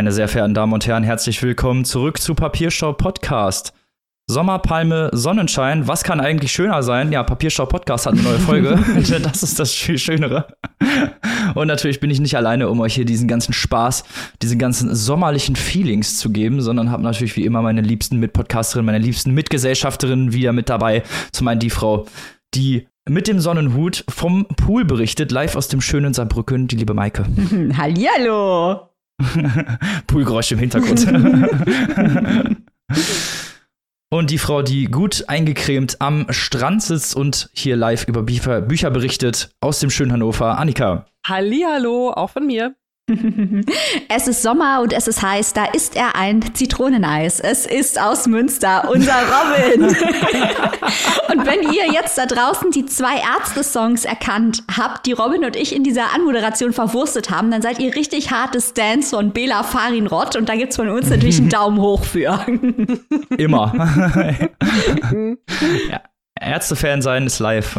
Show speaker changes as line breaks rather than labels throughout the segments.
Meine sehr verehrten Damen und Herren, herzlich willkommen zurück zu Papierstau Podcast. Sommerpalme, Sonnenschein, was kann eigentlich schöner sein? Ja, Papierstau Podcast hat eine neue Folge. das ist das viel Schönere. Und natürlich bin ich nicht alleine, um euch hier diesen ganzen Spaß, diese ganzen sommerlichen Feelings zu geben, sondern habe natürlich wie immer meine liebsten Mitpodcasterinnen, meine liebsten Mitgesellschafterinnen wieder mit dabei. Zum einen die Frau, die mit dem Sonnenhut vom Pool berichtet, live aus dem schönen Saarbrücken, die liebe Maike.
Hallihallo!
Poolgeräusche im Hintergrund. und die Frau, die gut eingecremt am Strand sitzt und hier live über Bücher, Bücher berichtet aus dem schönen Hannover, Annika.
Hallihallo, auch von mir.
Es ist Sommer und es ist heiß, da ist er ein Zitroneneis. Es ist aus Münster, unser Robin. und wenn ihr jetzt da draußen die zwei Ärzte-Songs erkannt habt, die Robin und ich in dieser Anmoderation verwurstet haben, dann seid ihr richtig hartes Dance von Bela Farinrott und da gibt's von uns natürlich einen Daumen hoch für.
Immer. ja, Ärzte-Fan sein ist live.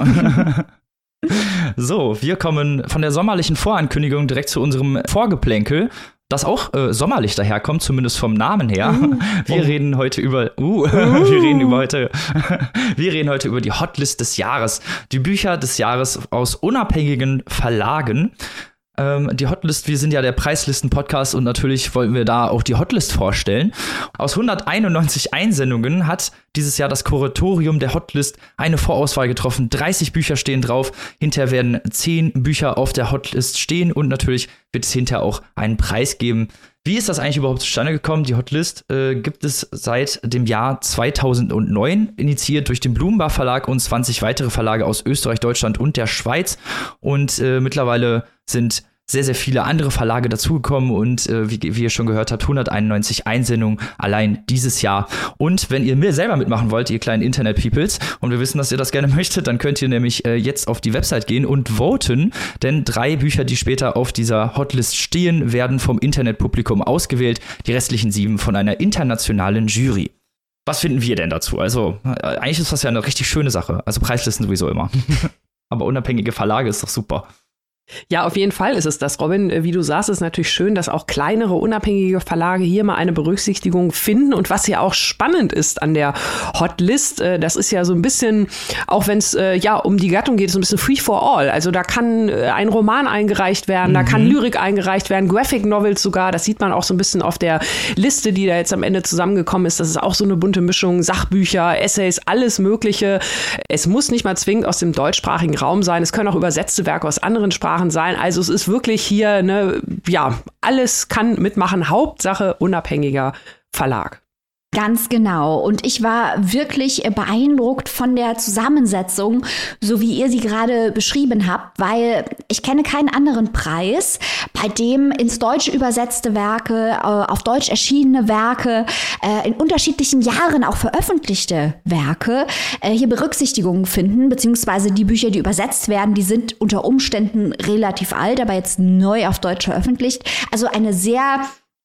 So, wir kommen von der sommerlichen Vorankündigung direkt zu unserem Vorgeplänkel, das auch äh, sommerlich daherkommt, zumindest vom Namen her. Uh, wir oh. reden heute über, uh, uh. wir reden über heute, wir reden heute über die Hotlist des Jahres, die Bücher des Jahres aus unabhängigen Verlagen. Ähm, die Hotlist, wir sind ja der Preislisten-Podcast und natürlich wollen wir da auch die Hotlist vorstellen. Aus 191 Einsendungen hat dieses Jahr das Kuratorium der Hotlist eine Vorauswahl getroffen. 30 Bücher stehen drauf. Hinterher werden 10 Bücher auf der Hotlist stehen und natürlich wird es hinterher auch einen Preis geben. Wie ist das eigentlich überhaupt zustande gekommen? Die Hotlist äh, gibt es seit dem Jahr 2009, initiiert durch den Blumenbach Verlag und 20 weitere Verlage aus Österreich, Deutschland und der Schweiz. Und äh, mittlerweile sind sehr, sehr viele andere Verlage dazugekommen und äh, wie, wie, ihr schon gehört habt, 191 Einsendungen allein dieses Jahr. Und wenn ihr mir selber mitmachen wollt, ihr kleinen Internet-Peoples, und wir wissen, dass ihr das gerne möchtet, dann könnt ihr nämlich äh, jetzt auf die Website gehen und voten, denn drei Bücher, die später auf dieser Hotlist stehen, werden vom Internetpublikum ausgewählt, die restlichen sieben von einer internationalen Jury. Was finden wir denn dazu? Also, äh, eigentlich ist das ja eine richtig schöne Sache. Also Preislisten sowieso immer. Aber unabhängige Verlage ist doch super.
Ja, auf jeden Fall ist es das, Robin. Äh, wie du sagst, ist natürlich schön, dass auch kleinere, unabhängige Verlage hier mal eine Berücksichtigung finden. Und was ja auch spannend ist an der Hotlist, äh, das ist ja so ein bisschen, auch wenn es äh, ja um die Gattung geht, so ein bisschen free for all. Also da kann ein Roman eingereicht werden, mhm. da kann mhm. Lyrik eingereicht werden, Graphic Novels sogar. Das sieht man auch so ein bisschen auf der Liste, die da jetzt am Ende zusammengekommen ist. Das ist auch so eine bunte Mischung, Sachbücher, Essays, alles Mögliche. Es muss nicht mal zwingend aus dem deutschsprachigen Raum sein. Es können auch übersetzte Werke aus anderen Sprachen Sprachen sein. Also es ist wirklich hier, ne, ja, alles kann mitmachen. Hauptsache unabhängiger Verlag.
Ganz genau. Und ich war wirklich beeindruckt von der Zusammensetzung, so wie ihr sie gerade beschrieben habt, weil ich kenne keinen anderen Preis, bei dem ins Deutsche übersetzte Werke, äh, auf Deutsch erschienene Werke, äh, in unterschiedlichen Jahren auch veröffentlichte Werke äh, hier Berücksichtigung finden, beziehungsweise die Bücher, die übersetzt werden, die sind unter Umständen relativ alt, aber jetzt neu auf Deutsch veröffentlicht. Also eine sehr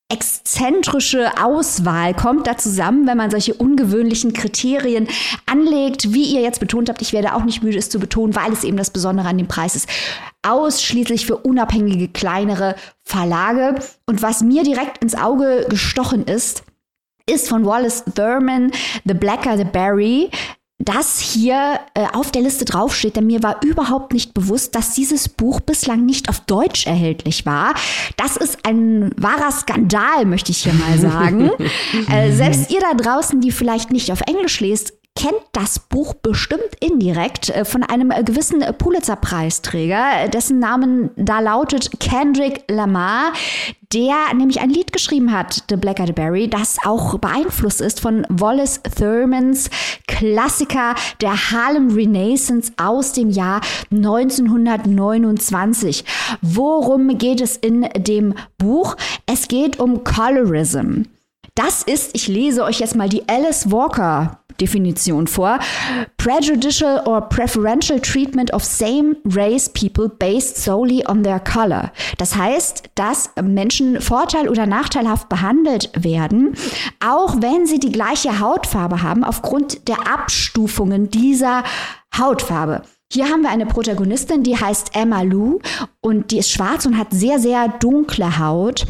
exzentrische Auswahl kommt da zusammen, wenn man solche ungewöhnlichen Kriterien anlegt. Wie ihr jetzt betont habt, ich werde auch nicht müde, es zu betonen, weil es eben das Besondere an dem Preis ist. Ausschließlich für unabhängige kleinere Verlage. Und was mir direkt ins Auge gestochen ist, ist von Wallace Thurman, The Blacker the Berry das hier äh, auf der Liste draufsteht, denn mir war überhaupt nicht bewusst, dass dieses Buch bislang nicht auf Deutsch erhältlich war. Das ist ein wahrer Skandal, möchte ich hier mal sagen. äh, selbst ihr da draußen, die vielleicht nicht auf Englisch lest, kennt das Buch bestimmt indirekt äh, von einem gewissen Pulitzer-Preisträger, dessen Namen da lautet Kendrick Lamar, der nämlich ein Lied geschrieben hat, The Blacker the Berry, das auch beeinflusst ist von Wallace Thurmans Klassiker der Harlem Renaissance aus dem Jahr 1929. Worum geht es in dem Buch? Es geht um Colorism. Das ist, ich lese euch jetzt mal die Alice Walker Definition vor. Prejudicial or preferential treatment of same-race people based solely on their color. Das heißt, dass Menschen vorteil- oder nachteilhaft behandelt werden, auch wenn sie die gleiche Hautfarbe haben, aufgrund der Abstufungen dieser Hautfarbe. Hier haben wir eine Protagonistin, die heißt Emma Lou und die ist schwarz und hat sehr, sehr dunkle Haut.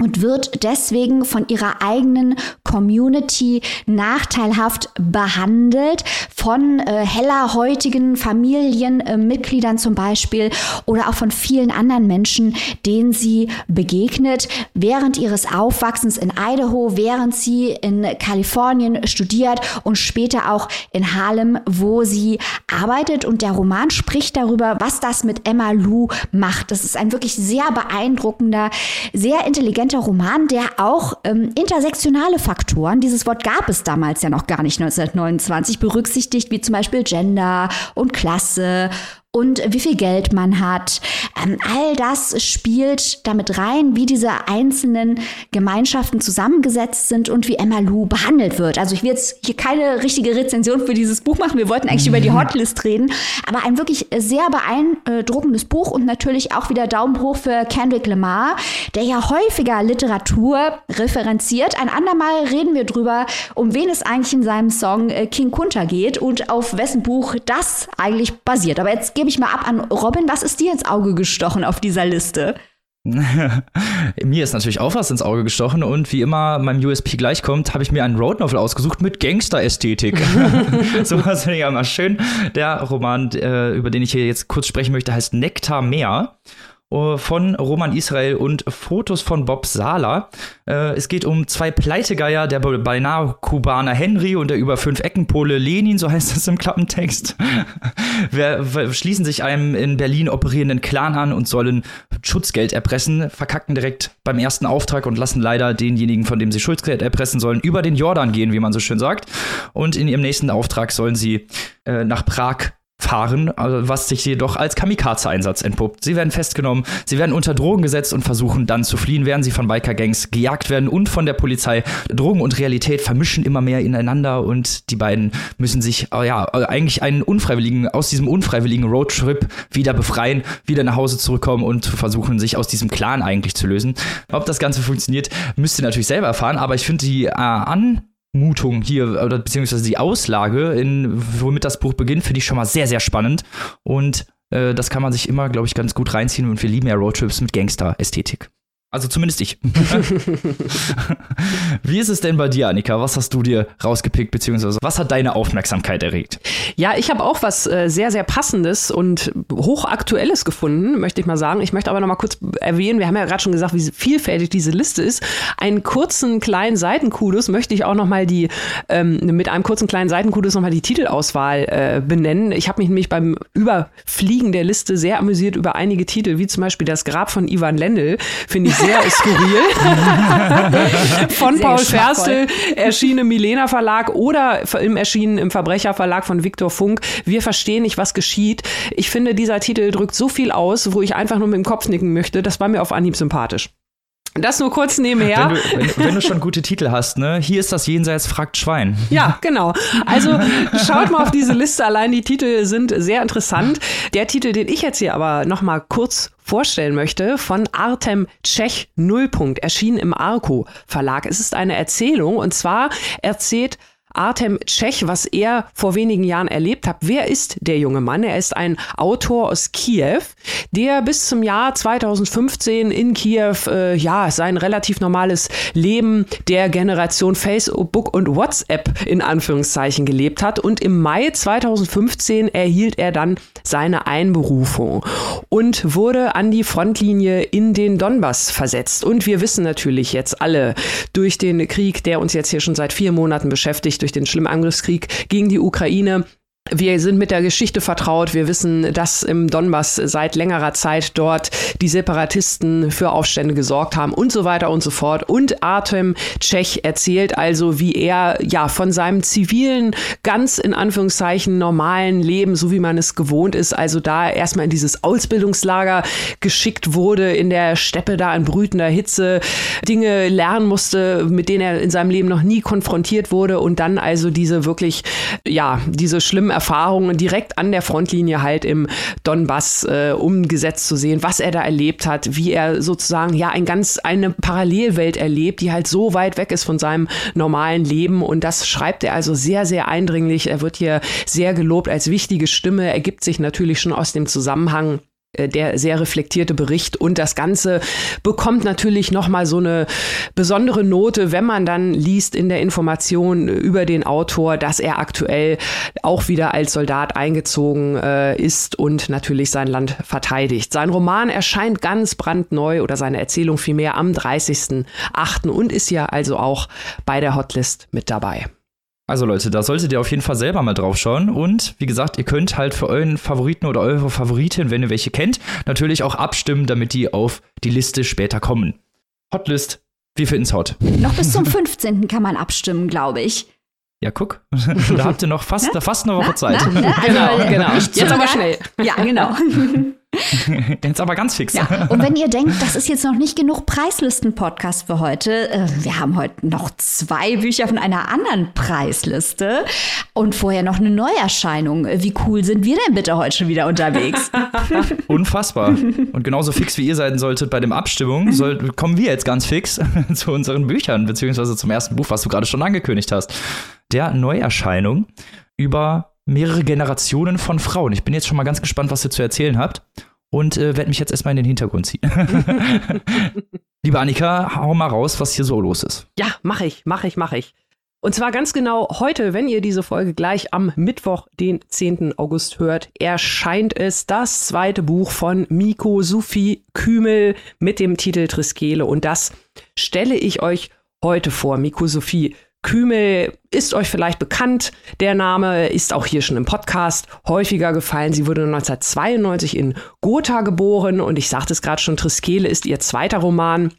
Und wird deswegen von ihrer eigenen Community nachteilhaft behandelt, von äh, hellerhäutigen Familienmitgliedern äh, zum Beispiel oder auch von vielen anderen Menschen, denen sie begegnet während ihres Aufwachsens in Idaho, während sie in Kalifornien studiert und später auch in Harlem, wo sie arbeitet. Und der Roman spricht darüber, was das mit Emma Lou macht. Das ist ein wirklich sehr beeindruckender, sehr intelligenter Roman, der auch ähm, intersektionale Faktoren, dieses Wort gab es damals ja noch gar nicht 1929, berücksichtigt, wie zum Beispiel Gender und Klasse und wie viel Geld man hat. Ähm, all das spielt damit rein, wie diese einzelnen Gemeinschaften zusammengesetzt sind und wie Emma Lou behandelt wird. Also ich will jetzt hier keine richtige Rezension für dieses Buch machen. Wir wollten eigentlich mhm. über die Hotlist reden, aber ein wirklich sehr beeindruckendes Buch und natürlich auch wieder Daumen hoch für Kendrick Lamar, der ja häufiger Literatur referenziert. Ein andermal reden wir drüber, um wen es eigentlich in seinem Song äh, King Kunta geht und auf wessen Buch das eigentlich basiert. Aber jetzt gebe ich mal ab an Robin. Was ist dir ins Auge gestochen auf dieser Liste?
mir ist natürlich auch was ins Auge gestochen und wie immer meinem USP gleichkommt, habe ich mir einen Road Novel ausgesucht mit Gangster-Ästhetik. so was finde ich ja mal schön. Der Roman, äh, über den ich hier jetzt kurz sprechen möchte, heißt Nektar Meer. Äh, von Roman Israel und Fotos von Bob Sala. Äh, es geht um zwei Pleitegeier, der beinahe Kubaner Henry und der über fünf Eckenpole Lenin, so heißt es im Klappentext, wir, schließen sich einem in Berlin operierenden Clan an und sollen Schutzgeld erpressen, verkacken direkt beim ersten Auftrag und lassen leider denjenigen, von dem sie Schutzgeld erpressen sollen, über den Jordan gehen, wie man so schön sagt. Und in ihrem nächsten Auftrag sollen sie äh, nach Prag fahren, also was sich jedoch als Kamikaze-Einsatz entpuppt. Sie werden festgenommen, sie werden unter Drogen gesetzt und versuchen dann zu fliehen, während sie von Biker-Gangs gejagt werden und von der Polizei. Drogen und Realität vermischen immer mehr ineinander und die beiden müssen sich, äh, ja, eigentlich einen unfreiwilligen, aus diesem unfreiwilligen Roadtrip wieder befreien, wieder nach Hause zurückkommen und versuchen, sich aus diesem Clan eigentlich zu lösen. Ob das Ganze funktioniert, müsst ihr natürlich selber erfahren, aber ich finde die äh, an Mutung hier, oder beziehungsweise die Auslage, in, womit das Buch beginnt, finde ich schon mal sehr, sehr spannend. Und äh, das kann man sich immer, glaube ich, ganz gut reinziehen. Und wir lieben ja Roadtrips mit Gangster-Ästhetik. Also zumindest ich. Wie ist es denn bei dir, Annika? Was hast du dir rausgepickt, beziehungsweise was hat deine Aufmerksamkeit erregt?
Ja, ich habe auch was äh, sehr, sehr Passendes und hochaktuelles gefunden, möchte ich mal sagen. Ich möchte aber noch mal kurz erwähnen, wir haben ja gerade schon gesagt, wie vielfältig diese Liste ist. Einen kurzen kleinen Seitenkudus möchte ich auch noch mal die, ähm, mit einem kurzen kleinen Seitenkudus noch mal die Titelauswahl äh, benennen. Ich habe mich nämlich beim Überfliegen der Liste sehr amüsiert über einige Titel, wie zum Beispiel Das Grab von Ivan Lendl, finde ich sehr skurril. von sehr Paul Ferstel, erschienen im Milena Verlag oder im erschienen im Verbrecher Verlag von Viktor Funk. Wir verstehen nicht, was geschieht. Ich finde, dieser Titel drückt so viel aus, wo ich einfach nur mit dem Kopf nicken möchte. Das war mir auf Anhieb sympathisch. Das nur kurz nebenher.
Wenn du, wenn, wenn du, schon gute Titel hast, ne? Hier ist das Jenseits fragt Schwein.
Ja, genau. Also schaut mal auf diese Liste. Allein die Titel sind sehr interessant. Der Titel, den ich jetzt hier aber noch mal kurz vorstellen möchte, von Artem Tschech Nullpunkt, erschienen im Arco Verlag. Es ist eine Erzählung und zwar erzählt Artem Tschech, was er vor wenigen Jahren erlebt hat. Wer ist der junge Mann? Er ist ein Autor aus Kiew, der bis zum Jahr 2015 in Kiew äh, ja sein relativ normales Leben der Generation Facebook und WhatsApp in Anführungszeichen gelebt hat. Und im Mai 2015 erhielt er dann seine Einberufung und wurde an die Frontlinie in den Donbass versetzt. Und wir wissen natürlich jetzt alle durch den Krieg, der uns jetzt hier schon seit vier Monaten beschäftigt, durch den schlimmen Angriffskrieg gegen die Ukraine wir sind mit der Geschichte vertraut. Wir wissen, dass im Donbass seit längerer Zeit dort die Separatisten für Aufstände gesorgt haben und so weiter und so fort. Und Artem Tschech erzählt also, wie er ja von seinem zivilen, ganz in Anführungszeichen normalen Leben, so wie man es gewohnt ist, also da erstmal in dieses Ausbildungslager geschickt wurde, in der Steppe da in brütender Hitze, Dinge lernen musste, mit denen er in seinem Leben noch nie konfrontiert wurde und dann also diese wirklich, ja, diese schlimmen Erfahrungen direkt an der Frontlinie halt im Donbass äh, umgesetzt zu sehen, was er da erlebt hat, wie er sozusagen ja ein ganz eine Parallelwelt erlebt, die halt so weit weg ist von seinem normalen Leben. Und das schreibt er also sehr sehr eindringlich. Er wird hier sehr gelobt als wichtige Stimme, ergibt sich natürlich schon aus dem Zusammenhang der sehr reflektierte Bericht und das Ganze bekommt natürlich nochmal so eine besondere Note, wenn man dann liest in der Information über den Autor, dass er aktuell auch wieder als Soldat eingezogen äh, ist und natürlich sein Land verteidigt. Sein Roman erscheint ganz brandneu oder seine Erzählung vielmehr am 30.08. und ist ja also auch bei der Hotlist mit dabei.
Also Leute, da solltet ihr auf jeden Fall selber mal drauf schauen. Und wie gesagt, ihr könnt halt für euren Favoriten oder eure Favoritin, wenn ihr welche kennt, natürlich auch abstimmen, damit die auf die Liste später kommen. Hotlist, wir finden's hot.
Noch bis zum 15. kann man abstimmen, glaube ich.
Ja, guck, da habt ihr noch fast, fast eine Woche
Na,
Zeit.
na, na, also,
Genau,
äh,
genau.
nicht
Jetzt aber schnell.
Ja, genau.
Jetzt aber ganz fix.
Ja, und wenn ihr denkt, das ist jetzt noch nicht genug Preislisten-Podcast für heute, äh, wir haben heute noch zwei Bücher von einer anderen Preisliste und vorher noch eine Neuerscheinung. Wie cool sind wir denn bitte heute schon wieder unterwegs?
Unfassbar. Und genauso fix wie ihr sein solltet bei dem Abstimmung, soll, kommen wir jetzt ganz fix zu unseren Büchern, beziehungsweise zum ersten Buch, was du gerade schon angekündigt hast. Der Neuerscheinung über mehrere Generationen von Frauen. Ich bin jetzt schon mal ganz gespannt, was ihr zu erzählen habt und äh, werde mich jetzt erstmal in den Hintergrund ziehen. Liebe Annika, hau mal raus, was hier so los ist.
Ja, mache ich, mache ich, mache ich. Und zwar ganz genau heute, wenn ihr diese Folge gleich am Mittwoch, den 10. August hört, erscheint es das zweite Buch von Miko Sufi Kümel mit dem Titel Triskele. Und das stelle ich euch heute vor. Miko Sophie Kümel ist euch vielleicht bekannt. Der Name ist auch hier schon im Podcast häufiger gefallen. Sie wurde 1992 in Gotha geboren und ich sagte es gerade schon, Triskele ist ihr zweiter Roman.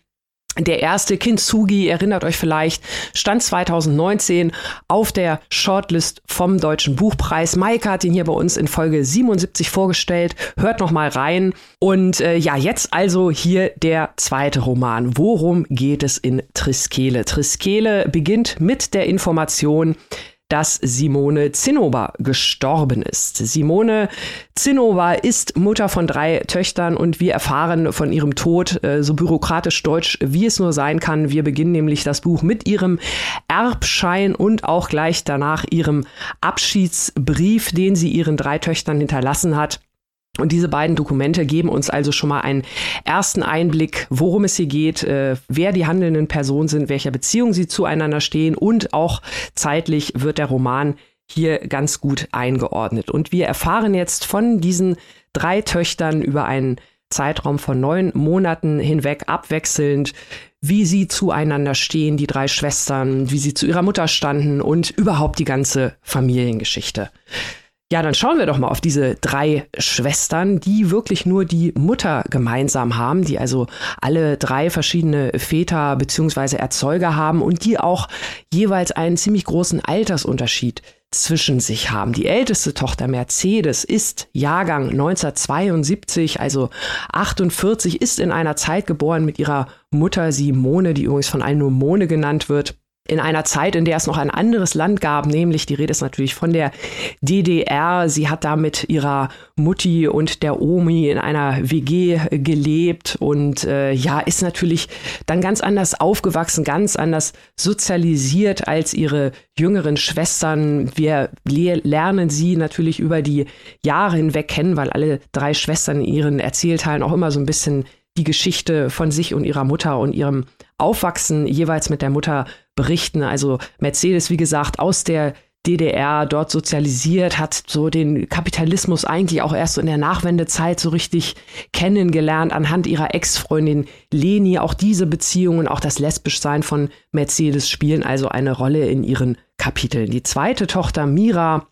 Der erste Kintsugi, erinnert euch vielleicht, stand 2019 auf der Shortlist vom Deutschen Buchpreis. Maike hat ihn hier bei uns in Folge 77 vorgestellt. Hört noch mal rein. Und äh, ja, jetzt also hier der zweite Roman. Worum geht es in Triskele? Triskele beginnt mit der Information, dass Simone Zinnober gestorben ist. Simone Zinnober ist Mutter von drei Töchtern und wir erfahren von ihrem Tod äh, so bürokratisch deutsch, wie es nur sein kann. Wir beginnen nämlich das Buch mit ihrem Erbschein und auch gleich danach ihrem Abschiedsbrief, den sie ihren drei Töchtern hinterlassen hat. Und diese beiden Dokumente geben uns also schon mal einen ersten Einblick, worum es hier geht, äh, wer die handelnden Personen sind, welcher Beziehung sie zueinander stehen und auch zeitlich wird der Roman hier ganz gut eingeordnet. Und wir erfahren jetzt von diesen drei Töchtern über einen Zeitraum von neun Monaten hinweg abwechselnd, wie sie zueinander stehen, die drei Schwestern, wie sie zu ihrer Mutter standen und überhaupt die ganze Familiengeschichte. Ja, dann schauen wir doch mal auf diese drei Schwestern, die wirklich nur die Mutter gemeinsam haben, die also alle drei verschiedene Väter beziehungsweise Erzeuger haben und die auch jeweils einen ziemlich großen Altersunterschied zwischen sich haben. Die älteste Tochter Mercedes ist Jahrgang 1972, also 48, ist in einer Zeit geboren mit ihrer Mutter Simone, die übrigens von allen nur Mone genannt wird in einer Zeit, in der es noch ein anderes Land gab, nämlich die Rede ist natürlich von der DDR. Sie hat da mit ihrer Mutti und der Omi in einer WG gelebt und äh, ja, ist natürlich dann ganz anders aufgewachsen, ganz anders sozialisiert als ihre jüngeren Schwestern. Wir le lernen sie natürlich über die Jahre hinweg kennen, weil alle drei Schwestern in ihren Erzählteilen auch immer so ein bisschen die Geschichte von sich und ihrer Mutter und ihrem Aufwachsen jeweils mit der Mutter berichten. Also Mercedes, wie gesagt, aus der DDR dort sozialisiert, hat so den Kapitalismus eigentlich auch erst so in der Nachwendezeit so richtig kennengelernt anhand ihrer Ex-Freundin Leni. Auch diese Beziehungen, auch das Lesbischsein von Mercedes spielen also eine Rolle in ihren Kapiteln. Die zweite Tochter Mira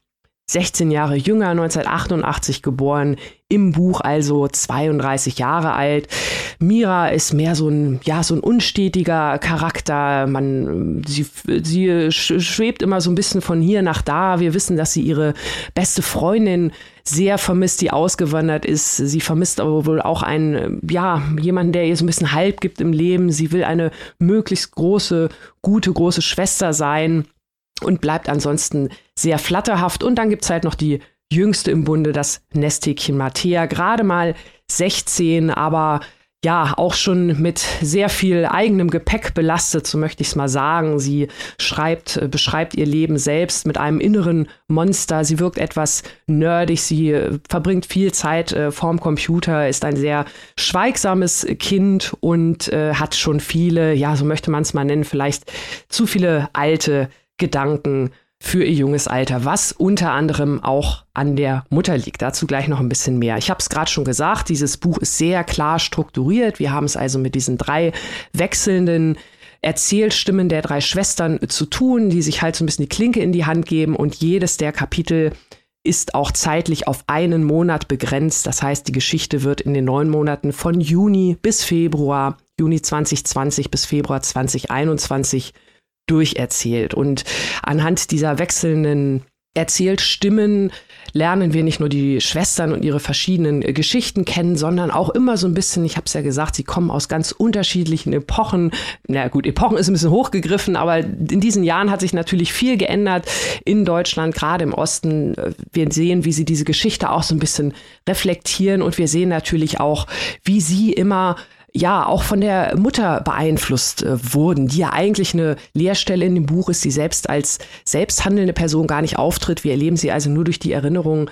16 Jahre jünger, 1988 geboren, im Buch also 32 Jahre alt. Mira ist mehr so ein, ja, so ein unstetiger Charakter. Man, sie, sie schwebt immer so ein bisschen von hier nach da. Wir wissen, dass sie ihre beste Freundin sehr vermisst, die ausgewandert ist. Sie vermisst aber wohl auch einen, ja, jemanden, der ihr so ein bisschen Halt gibt im Leben. Sie will eine möglichst große, gute, große Schwester sein und bleibt ansonsten sehr flatterhaft. Und dann gibt's halt noch die jüngste im Bunde, das Nesthäkchen Mattea, gerade mal 16, aber ja auch schon mit sehr viel eigenem Gepäck belastet, so möchte ich es mal sagen. Sie schreibt, äh, beschreibt ihr Leben selbst mit einem inneren Monster. Sie wirkt etwas nerdig, sie äh, verbringt viel Zeit äh, vorm Computer, ist ein sehr schweigsames Kind und äh, hat schon viele, ja, so möchte man es mal nennen, vielleicht zu viele alte Gedanken für ihr junges Alter, was unter anderem auch an der Mutter liegt. Dazu gleich noch ein bisschen mehr. Ich habe es gerade schon gesagt, dieses Buch ist sehr klar strukturiert. Wir haben es also mit diesen drei wechselnden Erzählstimmen der drei Schwestern zu tun, die sich halt so ein bisschen die Klinke in die Hand geben und jedes der Kapitel ist auch zeitlich auf einen Monat begrenzt. Das heißt, die Geschichte wird in den neun Monaten von Juni bis Februar, Juni 2020 bis Februar 2021 durcherzählt. Und anhand dieser wechselnden Erzählstimmen lernen wir nicht nur die Schwestern und ihre verschiedenen äh, Geschichten kennen, sondern auch immer so ein bisschen, ich habe es ja gesagt, sie kommen aus ganz unterschiedlichen Epochen. Na gut, Epochen ist ein bisschen hochgegriffen, aber in diesen Jahren hat sich natürlich viel geändert in Deutschland, gerade im Osten. Wir sehen, wie sie diese Geschichte auch so ein bisschen reflektieren und wir sehen natürlich auch, wie sie immer ja auch von der Mutter beeinflusst äh, wurden, die ja eigentlich eine Lehrstelle in dem Buch ist, die selbst als selbsthandelnde Person gar nicht auftritt. Wir erleben sie also nur durch die Erinnerung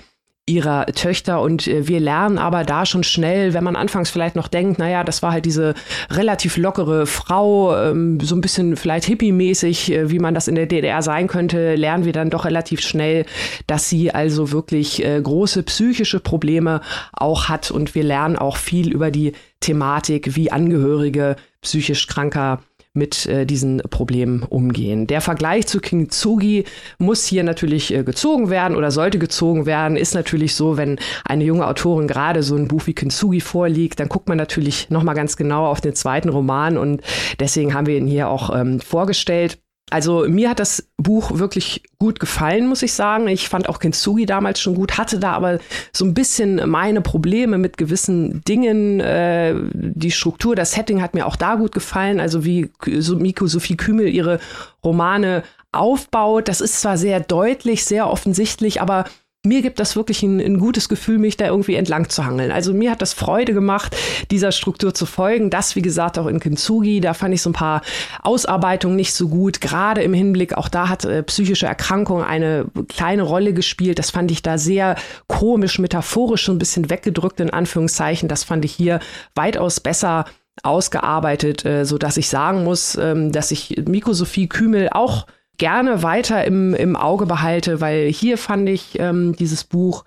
ihrer Töchter und äh, wir lernen aber da schon schnell, wenn man anfangs vielleicht noch denkt, naja, das war halt diese relativ lockere Frau, ähm, so ein bisschen vielleicht hippie-mäßig, äh, wie man das in der DDR sein könnte, lernen wir dann doch relativ schnell, dass sie also wirklich äh, große psychische Probleme auch hat und wir lernen auch viel über die Thematik, wie Angehörige psychisch kranker mit äh, diesen Problemen umgehen. Der Vergleich zu Kintsugi muss hier natürlich äh, gezogen werden oder sollte gezogen werden. Ist natürlich so, wenn eine junge Autorin gerade so ein Buch wie Kintsugi vorliegt, dann guckt man natürlich noch mal ganz genau auf den zweiten Roman und deswegen haben wir ihn hier auch ähm, vorgestellt. Also mir hat das Buch wirklich gut gefallen, muss ich sagen. Ich fand auch Kintsugi damals schon gut, hatte da aber so ein bisschen meine Probleme mit gewissen Dingen. Äh, die Struktur, das Setting hat mir auch da gut gefallen. Also wie Miko Sophie Kümel ihre Romane aufbaut. Das ist zwar sehr deutlich, sehr offensichtlich, aber mir gibt das wirklich ein, ein, gutes Gefühl, mich da irgendwie entlang zu hangeln. Also mir hat das Freude gemacht, dieser Struktur zu folgen. Das, wie gesagt, auch in Kintsugi, da fand ich so ein paar Ausarbeitungen nicht so gut. Gerade im Hinblick, auch da hat äh, psychische Erkrankung eine kleine Rolle gespielt. Das fand ich da sehr komisch, metaphorisch, so ein bisschen weggedrückt in Anführungszeichen. Das fand ich hier weitaus besser ausgearbeitet, äh, so dass ich sagen muss, ähm, dass ich Miko Sophie Kümel auch gerne weiter im, im Auge behalte, weil hier fand ich ähm, dieses Buch,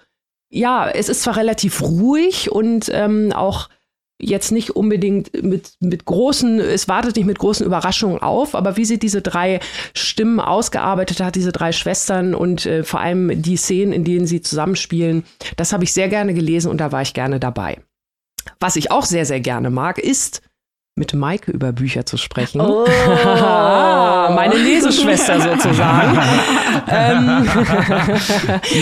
ja, es ist zwar relativ ruhig und ähm, auch jetzt nicht unbedingt mit, mit großen, es wartet nicht mit großen Überraschungen auf, aber wie sie diese drei Stimmen ausgearbeitet hat, diese drei Schwestern und äh, vor allem die Szenen, in denen sie zusammenspielen, das habe ich sehr gerne gelesen und da war ich gerne dabei. Was ich auch sehr, sehr gerne mag, ist mit Maike über Bücher zu sprechen. Oh. Meine Leseschwester sozusagen. ähm.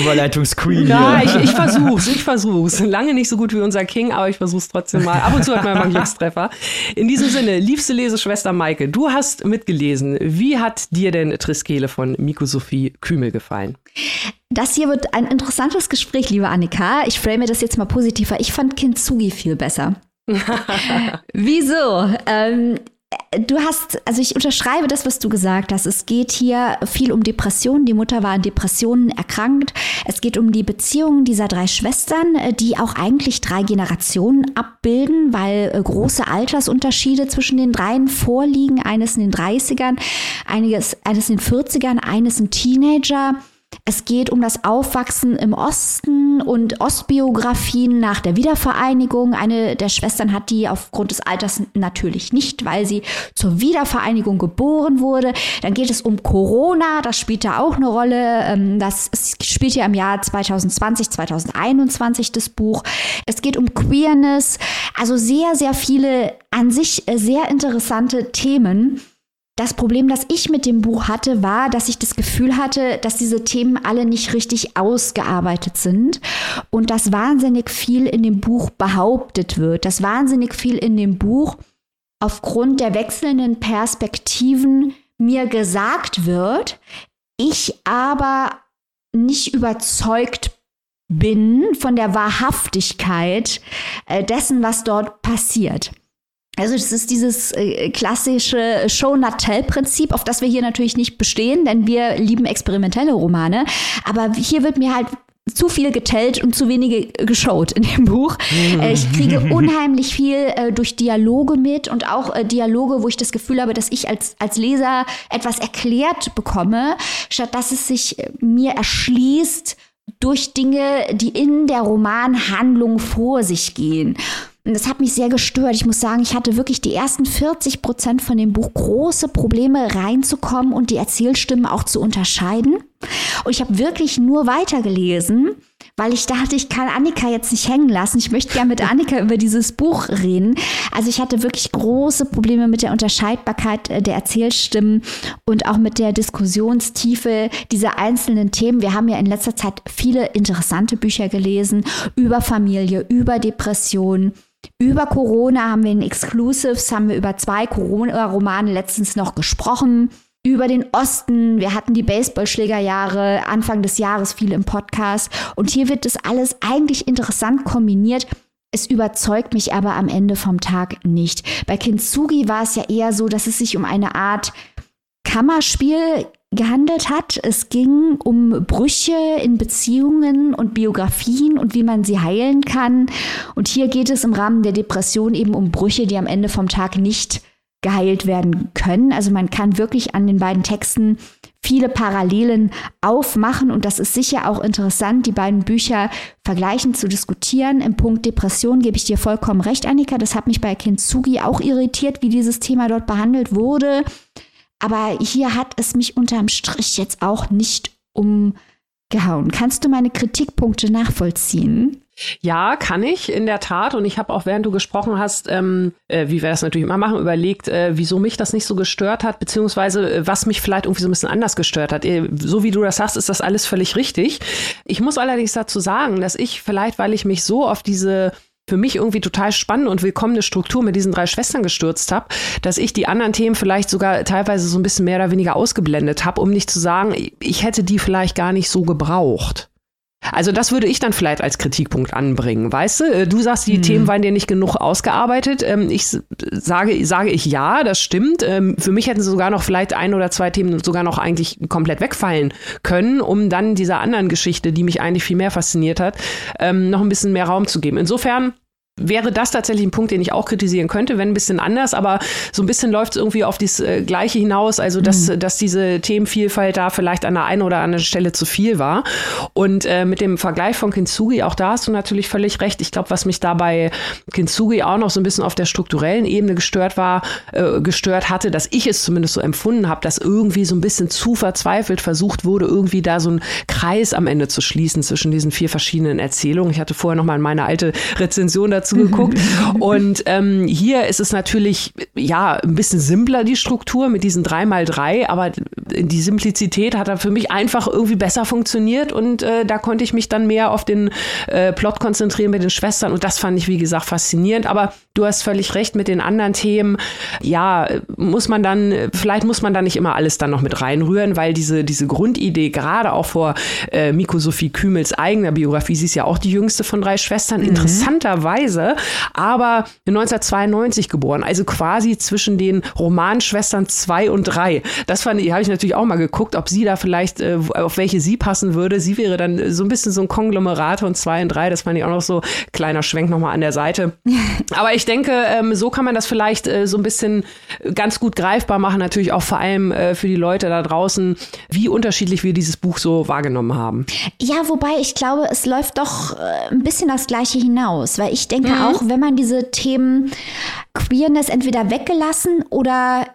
Überleitungsqueen.
Ja, ich, ich versuch's, ich versuch's. Lange nicht so gut wie unser King, aber ich versuch's trotzdem mal. Ab und zu hat man mal einen Glückstreffer. In diesem Sinne, liebste Leseschwester Maike, du hast mitgelesen. Wie hat dir denn Triskele von Miko Sophie Kümel gefallen?
Das hier wird ein interessantes Gespräch, liebe Annika. Ich frame das jetzt mal positiver. Ich fand Kintsugi viel besser. Wieso? Ähm, Du hast, also ich unterschreibe das, was du gesagt hast. Es geht hier viel um Depressionen. Die Mutter war an Depressionen erkrankt. Es geht um die Beziehungen dieser drei Schwestern, die auch eigentlich drei Generationen abbilden, weil äh, große Altersunterschiede zwischen den dreien vorliegen. Eines in den 30ern, einiges, eines in den 40ern, eines ein Teenager. Es geht um das Aufwachsen im Osten und Ostbiografien nach der Wiedervereinigung. Eine der Schwestern hat die aufgrund des Alters natürlich nicht, weil sie zur Wiedervereinigung geboren wurde. Dann geht es um Corona, das spielt da auch eine Rolle. Ähm, das spielt ja im Jahr 2020, 2021 das Buch. Es geht um Queerness, also sehr, sehr viele an sich sehr interessante Themen. Das Problem, das ich mit dem Buch hatte, war, dass ich das Gefühl hatte, dass diese Themen alle nicht richtig ausgearbeitet sind und dass wahnsinnig viel in dem Buch behauptet wird, dass wahnsinnig viel in dem Buch aufgrund der wechselnden Perspektiven mir gesagt wird, ich aber nicht überzeugt bin von der Wahrhaftigkeit äh, dessen, was dort passiert. Also das ist dieses äh, klassische Show-Not-Tell-Prinzip, auf das wir hier natürlich nicht bestehen, denn wir lieben experimentelle Romane. Aber hier wird mir halt zu viel getellt und zu wenige geschaut in dem Buch. Äh, ich kriege unheimlich viel äh, durch Dialoge mit und auch äh, Dialoge, wo ich das Gefühl habe, dass ich als, als Leser etwas erklärt bekomme, statt dass es sich äh, mir erschließt durch Dinge, die in der Romanhandlung vor sich gehen. Und das hat mich sehr gestört. Ich muss sagen, ich hatte wirklich die ersten 40 Prozent von dem Buch große Probleme reinzukommen und die Erzählstimmen auch zu unterscheiden. Und ich habe wirklich nur weitergelesen, weil ich dachte, ich kann Annika jetzt nicht hängen lassen. Ich möchte gerne mit Annika über dieses Buch reden. Also ich hatte wirklich große Probleme mit der Unterscheidbarkeit äh, der Erzählstimmen und auch mit der Diskussionstiefe dieser einzelnen Themen. Wir haben ja in letzter Zeit viele interessante Bücher gelesen über Familie, über Depression, über Corona haben wir in Exclusives, haben wir über zwei Corona-Romane letztens noch gesprochen. Über den Osten, wir hatten die Baseballschlägerjahre Anfang des Jahres viel im Podcast. Und hier wird das alles eigentlich interessant kombiniert. Es überzeugt mich aber am Ende vom Tag nicht. Bei Kintsugi war es ja eher so, dass es sich um eine Art Kammerspiel gehandelt hat. Es ging um Brüche in Beziehungen und Biografien und wie man sie heilen kann. Und hier geht es im Rahmen der Depression eben um Brüche, die am Ende vom Tag nicht geheilt werden können. Also man kann wirklich an den beiden Texten viele Parallelen aufmachen und das ist sicher auch interessant, die beiden Bücher vergleichend zu diskutieren. Im Punkt Depression gebe ich dir vollkommen recht, Annika. Das hat mich bei Kintsugi auch irritiert, wie dieses Thema dort behandelt wurde. Aber hier hat es mich unterm Strich jetzt auch nicht umgehauen. Kannst du meine Kritikpunkte nachvollziehen?
Ja, kann ich in der Tat. Und ich habe auch, während du gesprochen hast, ähm, äh, wie wir das natürlich immer machen, überlegt, äh, wieso mich das nicht so gestört hat, beziehungsweise äh, was mich vielleicht irgendwie so ein bisschen anders gestört hat. Äh, so wie du das sagst, ist das alles völlig richtig. Ich muss allerdings dazu sagen, dass ich vielleicht, weil ich mich so auf diese für mich irgendwie total spannende und willkommene Struktur mit diesen drei Schwestern gestürzt habe, dass ich die anderen Themen vielleicht sogar teilweise so ein bisschen mehr oder weniger ausgeblendet habe, um nicht zu sagen, ich hätte die vielleicht gar nicht so gebraucht. Also das würde ich dann vielleicht als Kritikpunkt anbringen, weißt du? Äh, du sagst, die hm. Themen waren dir nicht genug ausgearbeitet. Ähm, ich sage, sage ich ja, das stimmt. Ähm, für mich hätten sie sogar noch vielleicht ein oder zwei Themen sogar noch eigentlich komplett wegfallen können, um dann dieser anderen Geschichte, die mich eigentlich viel mehr fasziniert hat, ähm, noch ein bisschen mehr Raum zu geben. Insofern wäre das tatsächlich ein Punkt, den ich auch kritisieren könnte, wenn ein bisschen anders, aber so ein bisschen läuft es irgendwie auf das äh, Gleiche hinaus, also dass, mhm. dass diese Themenvielfalt da vielleicht an der einen oder anderen Stelle zu viel war. Und äh, mit dem Vergleich von Kintsugi, auch da hast du natürlich völlig recht. Ich glaube, was mich da bei Kintsugi auch noch so ein bisschen auf der strukturellen Ebene gestört war, äh, gestört hatte, dass ich es zumindest so empfunden habe, dass irgendwie so ein bisschen zu verzweifelt versucht wurde, irgendwie da so einen Kreis am Ende zu schließen zwischen diesen vier verschiedenen Erzählungen. Ich hatte vorher noch mal meine alte Rezension dazu dazu geguckt. Und ähm, hier ist es natürlich, ja, ein bisschen simpler, die Struktur mit diesen 3x3, aber die Simplizität hat dann für mich einfach irgendwie besser funktioniert und äh, da konnte ich mich dann mehr auf den äh, Plot konzentrieren mit den Schwestern und das fand ich, wie gesagt, faszinierend. Aber du hast völlig recht mit den anderen Themen. Ja, muss man dann, vielleicht muss man da nicht immer alles dann noch mit reinrühren, weil diese, diese Grundidee, gerade auch vor äh, Miko Sophie Kümels eigener Biografie, sie ist ja auch die jüngste von drei Schwestern, mhm. interessanterweise Weise, aber 1992 geboren, also quasi zwischen den Romanschwestern 2 und 3. Das fand ich, habe ich natürlich auch mal geguckt, ob sie da vielleicht, äh, auf welche sie passen würde. Sie wäre dann so ein bisschen so ein Konglomerat von 2 und 3, das fand ich auch noch so, kleiner Schwenk nochmal an der Seite. Aber ich denke, ähm, so kann man das vielleicht äh, so ein bisschen ganz gut greifbar machen, natürlich auch vor allem äh, für die Leute da draußen, wie unterschiedlich wir dieses Buch so wahrgenommen haben.
Ja, wobei ich glaube, es läuft doch äh, ein bisschen das Gleiche hinaus, weil ich denke mhm. auch, wenn man diese Themen Queerness entweder weggelassen oder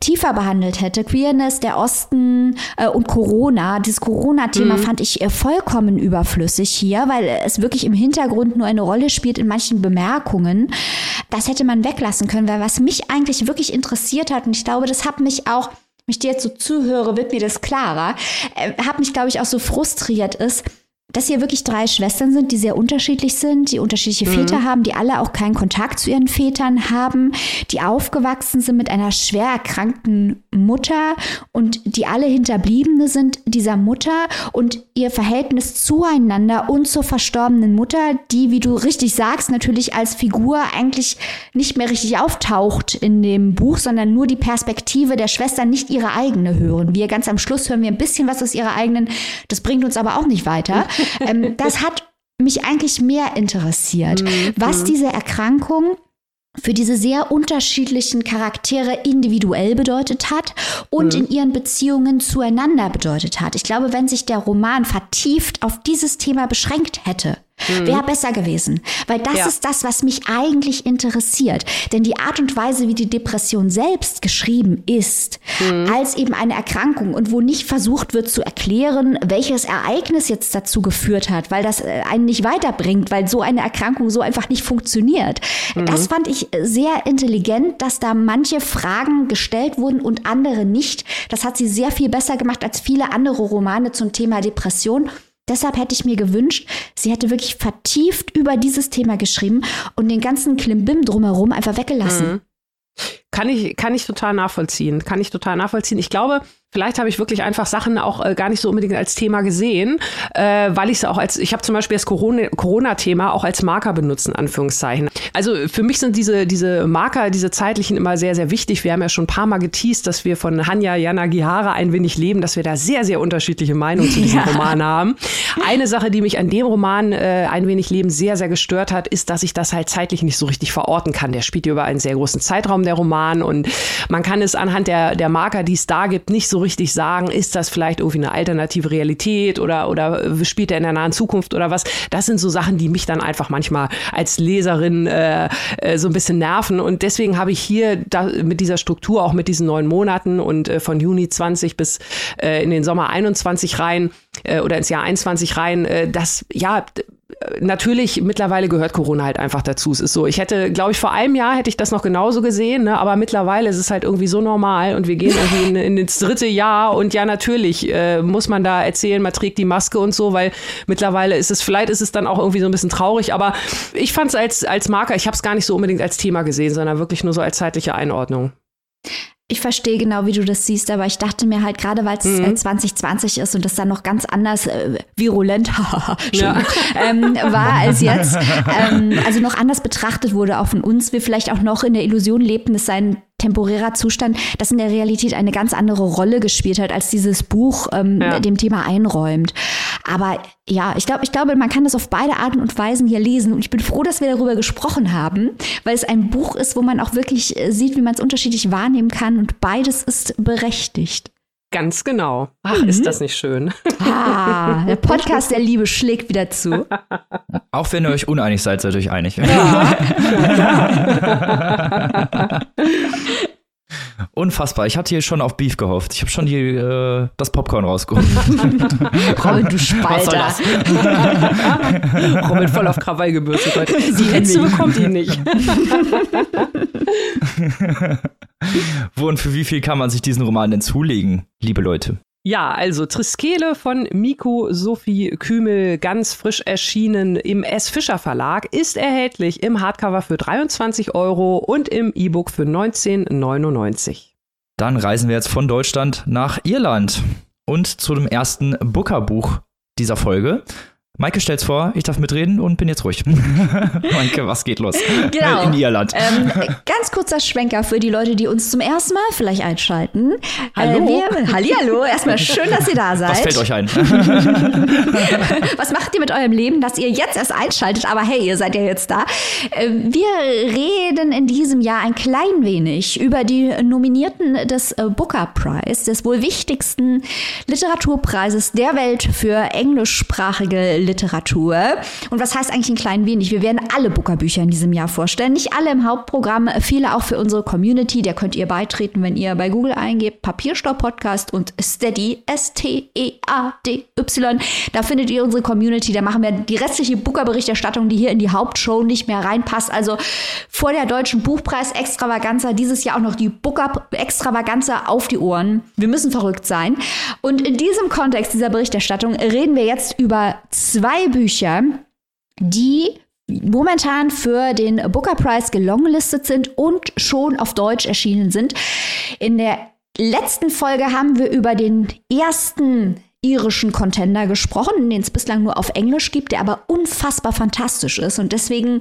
tiefer behandelt hätte, Queerness, der Osten äh, und Corona. Dieses Corona-Thema mhm. fand ich äh, vollkommen überflüssig hier, weil es wirklich im Hintergrund nur eine Rolle spielt in manchen Bemerkungen. Das hätte man weglassen können, weil was mich eigentlich wirklich interessiert hat, und ich glaube, das hat mich auch, wenn ich dir jetzt so zuhöre, wird mir das klarer, äh, hat mich, glaube ich, auch so frustriert ist, dass hier wirklich drei Schwestern sind, die sehr unterschiedlich sind, die unterschiedliche mhm. Väter haben, die alle auch keinen Kontakt zu ihren Vätern haben, die aufgewachsen sind mit einer schwer erkrankten Mutter und die alle Hinterbliebene sind dieser Mutter und ihr Verhältnis zueinander und zur verstorbenen Mutter, die, wie du richtig sagst, natürlich als Figur eigentlich nicht mehr richtig auftaucht in dem Buch, sondern nur die Perspektive der Schwestern, nicht ihre eigene hören. Wir ganz am Schluss hören wir ein bisschen was aus ihrer eigenen, das bringt uns aber auch nicht weiter. ähm, das hat mich eigentlich mehr interessiert, mhm. was diese Erkrankung für diese sehr unterschiedlichen Charaktere individuell bedeutet hat und mhm. in ihren Beziehungen zueinander bedeutet hat. Ich glaube, wenn sich der Roman vertieft auf dieses Thema beschränkt hätte, Mhm. Wäre besser gewesen. Weil das ja. ist das, was mich eigentlich interessiert. Denn die Art und Weise, wie die Depression selbst geschrieben ist, mhm. als eben eine Erkrankung und wo nicht versucht wird zu erklären, welches Ereignis jetzt dazu geführt hat, weil das äh, einen nicht weiterbringt, weil so eine Erkrankung so einfach nicht funktioniert. Mhm. Das fand ich sehr intelligent, dass da manche Fragen gestellt wurden und andere nicht. Das hat sie sehr viel besser gemacht als viele andere Romane zum Thema Depression. Deshalb hätte ich mir gewünscht, sie hätte wirklich vertieft über dieses Thema geschrieben und den ganzen Klimbim drumherum einfach weggelassen. Mhm.
Kann ich, kann ich total nachvollziehen. Kann ich total nachvollziehen. Ich glaube, Vielleicht habe ich wirklich einfach Sachen auch äh, gar nicht so unbedingt als Thema gesehen, äh, weil ich es auch als, ich habe zum Beispiel das Corona-Thema auch als Marker benutzt, in Anführungszeichen. Also für mich sind diese, diese Marker, diese zeitlichen immer sehr, sehr wichtig. Wir haben ja schon ein paar Mal geteased, dass wir von Hanya Yanagihara ein wenig leben, dass wir da sehr, sehr unterschiedliche Meinungen zu diesem ja. Roman haben. Eine Sache, die mich an dem Roman äh, ein wenig leben sehr, sehr gestört hat, ist, dass ich das halt zeitlich nicht so richtig verorten kann. Der spielt über einen sehr großen Zeitraum, der Roman, und man kann es anhand der, der Marker, die es da gibt, nicht so richtig sagen, ist das vielleicht irgendwie eine alternative Realität oder, oder spielt er in der nahen Zukunft oder was. Das sind so Sachen, die mich dann einfach manchmal als Leserin äh, äh, so ein bisschen nerven. Und deswegen habe ich hier da, mit dieser Struktur, auch mit diesen neun Monaten und äh, von Juni 20 bis äh, in den Sommer 21 rein äh, oder ins Jahr 21 rein, äh, das ja natürlich, mittlerweile gehört Corona halt einfach dazu. Es ist so, ich hätte, glaube ich, vor einem Jahr hätte ich das noch genauso gesehen, ne? aber mittlerweile ist es halt irgendwie so normal und wir gehen irgendwie in, in ins dritte Jahr und ja, natürlich äh, muss man da erzählen, man trägt die Maske und so, weil mittlerweile ist es, vielleicht ist es dann auch irgendwie so ein bisschen traurig, aber ich fand es als, als Marker, ich habe es gar nicht so unbedingt als Thema gesehen, sondern wirklich nur so als zeitliche Einordnung.
Ich verstehe genau, wie du das siehst, aber ich dachte mir halt, gerade weil es mhm. 2020 ist und das dann noch ganz anders äh, virulent ähm, war als jetzt, ähm, also noch anders betrachtet wurde, auch von uns, wir vielleicht auch noch in der Illusion lebten, es sei ein temporärer Zustand, das in der Realität eine ganz andere Rolle gespielt hat, als dieses Buch ähm, ja. dem Thema einräumt. Aber ja, ich glaube, ich glaube, man kann das auf beide Arten und Weisen hier lesen. Und ich bin froh, dass wir darüber gesprochen haben, weil es ein Buch ist, wo man auch wirklich äh, sieht, wie man es unterschiedlich wahrnehmen kann. Und beides ist berechtigt.
Ganz genau. Ach, mhm. ist das nicht schön.
Ah, der Podcast der Liebe schlägt wieder zu.
Auch wenn ihr euch uneinig seid, seid ihr euch einig. Ja. Unfassbar. Ich hatte hier schon auf Beef gehofft. Ich habe schon die, äh, das Popcorn rausgeholt.
Robin, du Spalter.
Robin voll auf Krawall gebürstet heute. Die Hitze bekommt ihn nicht.
Wo und für wie viel kann man sich diesen Roman denn zulegen, liebe Leute?
Ja, also Triskele von Miko Sophie Kümel, ganz frisch erschienen im S. Fischer Verlag, ist erhältlich im Hardcover für 23 Euro und im E-Book für 19,99.
Dann reisen wir jetzt von Deutschland nach Irland und zu dem ersten Booker-Buch dieser Folge. Maike stellt's vor, ich darf mitreden und bin jetzt ruhig. Maike, was geht los?
Genau. In Irland. Ähm, ganz kurzer Schwenker für die Leute, die uns zum ersten Mal vielleicht einschalten.
Hallo. Äh, wir,
Hallihallo, erstmal schön, dass ihr da seid.
Was fällt euch ein?
was macht ihr mit eurem Leben, dass ihr jetzt erst einschaltet? Aber hey, ihr seid ja jetzt da. Äh, wir reden in diesem Jahr ein klein wenig über die Nominierten des äh, Booker Prize, des wohl wichtigsten Literaturpreises der Welt für englischsprachige Literatur. Und was heißt eigentlich ein klein wenig? Wir werden alle Booker-Bücher in diesem Jahr vorstellen. Nicht alle im Hauptprogramm, viele auch für unsere Community. Der könnt ihr beitreten, wenn ihr bei Google eingebt, Papierstau Podcast und Steady, S-T-E-A-D-Y. Da findet ihr unsere Community. Da machen wir die restliche Booker-Berichterstattung, die hier in die Hauptshow nicht mehr reinpasst. Also vor der deutschen Buchpreis-Extravaganza dieses Jahr auch noch die Booker-Extravaganza auf die Ohren. Wir müssen verrückt sein. Und in diesem Kontext dieser Berichterstattung reden wir jetzt über zwei Bücher, die momentan für den Booker Prize gelonglistet sind und schon auf Deutsch erschienen sind. In der letzten Folge haben wir über den ersten irischen Contender gesprochen, den es bislang nur auf Englisch gibt, der aber unfassbar fantastisch ist und deswegen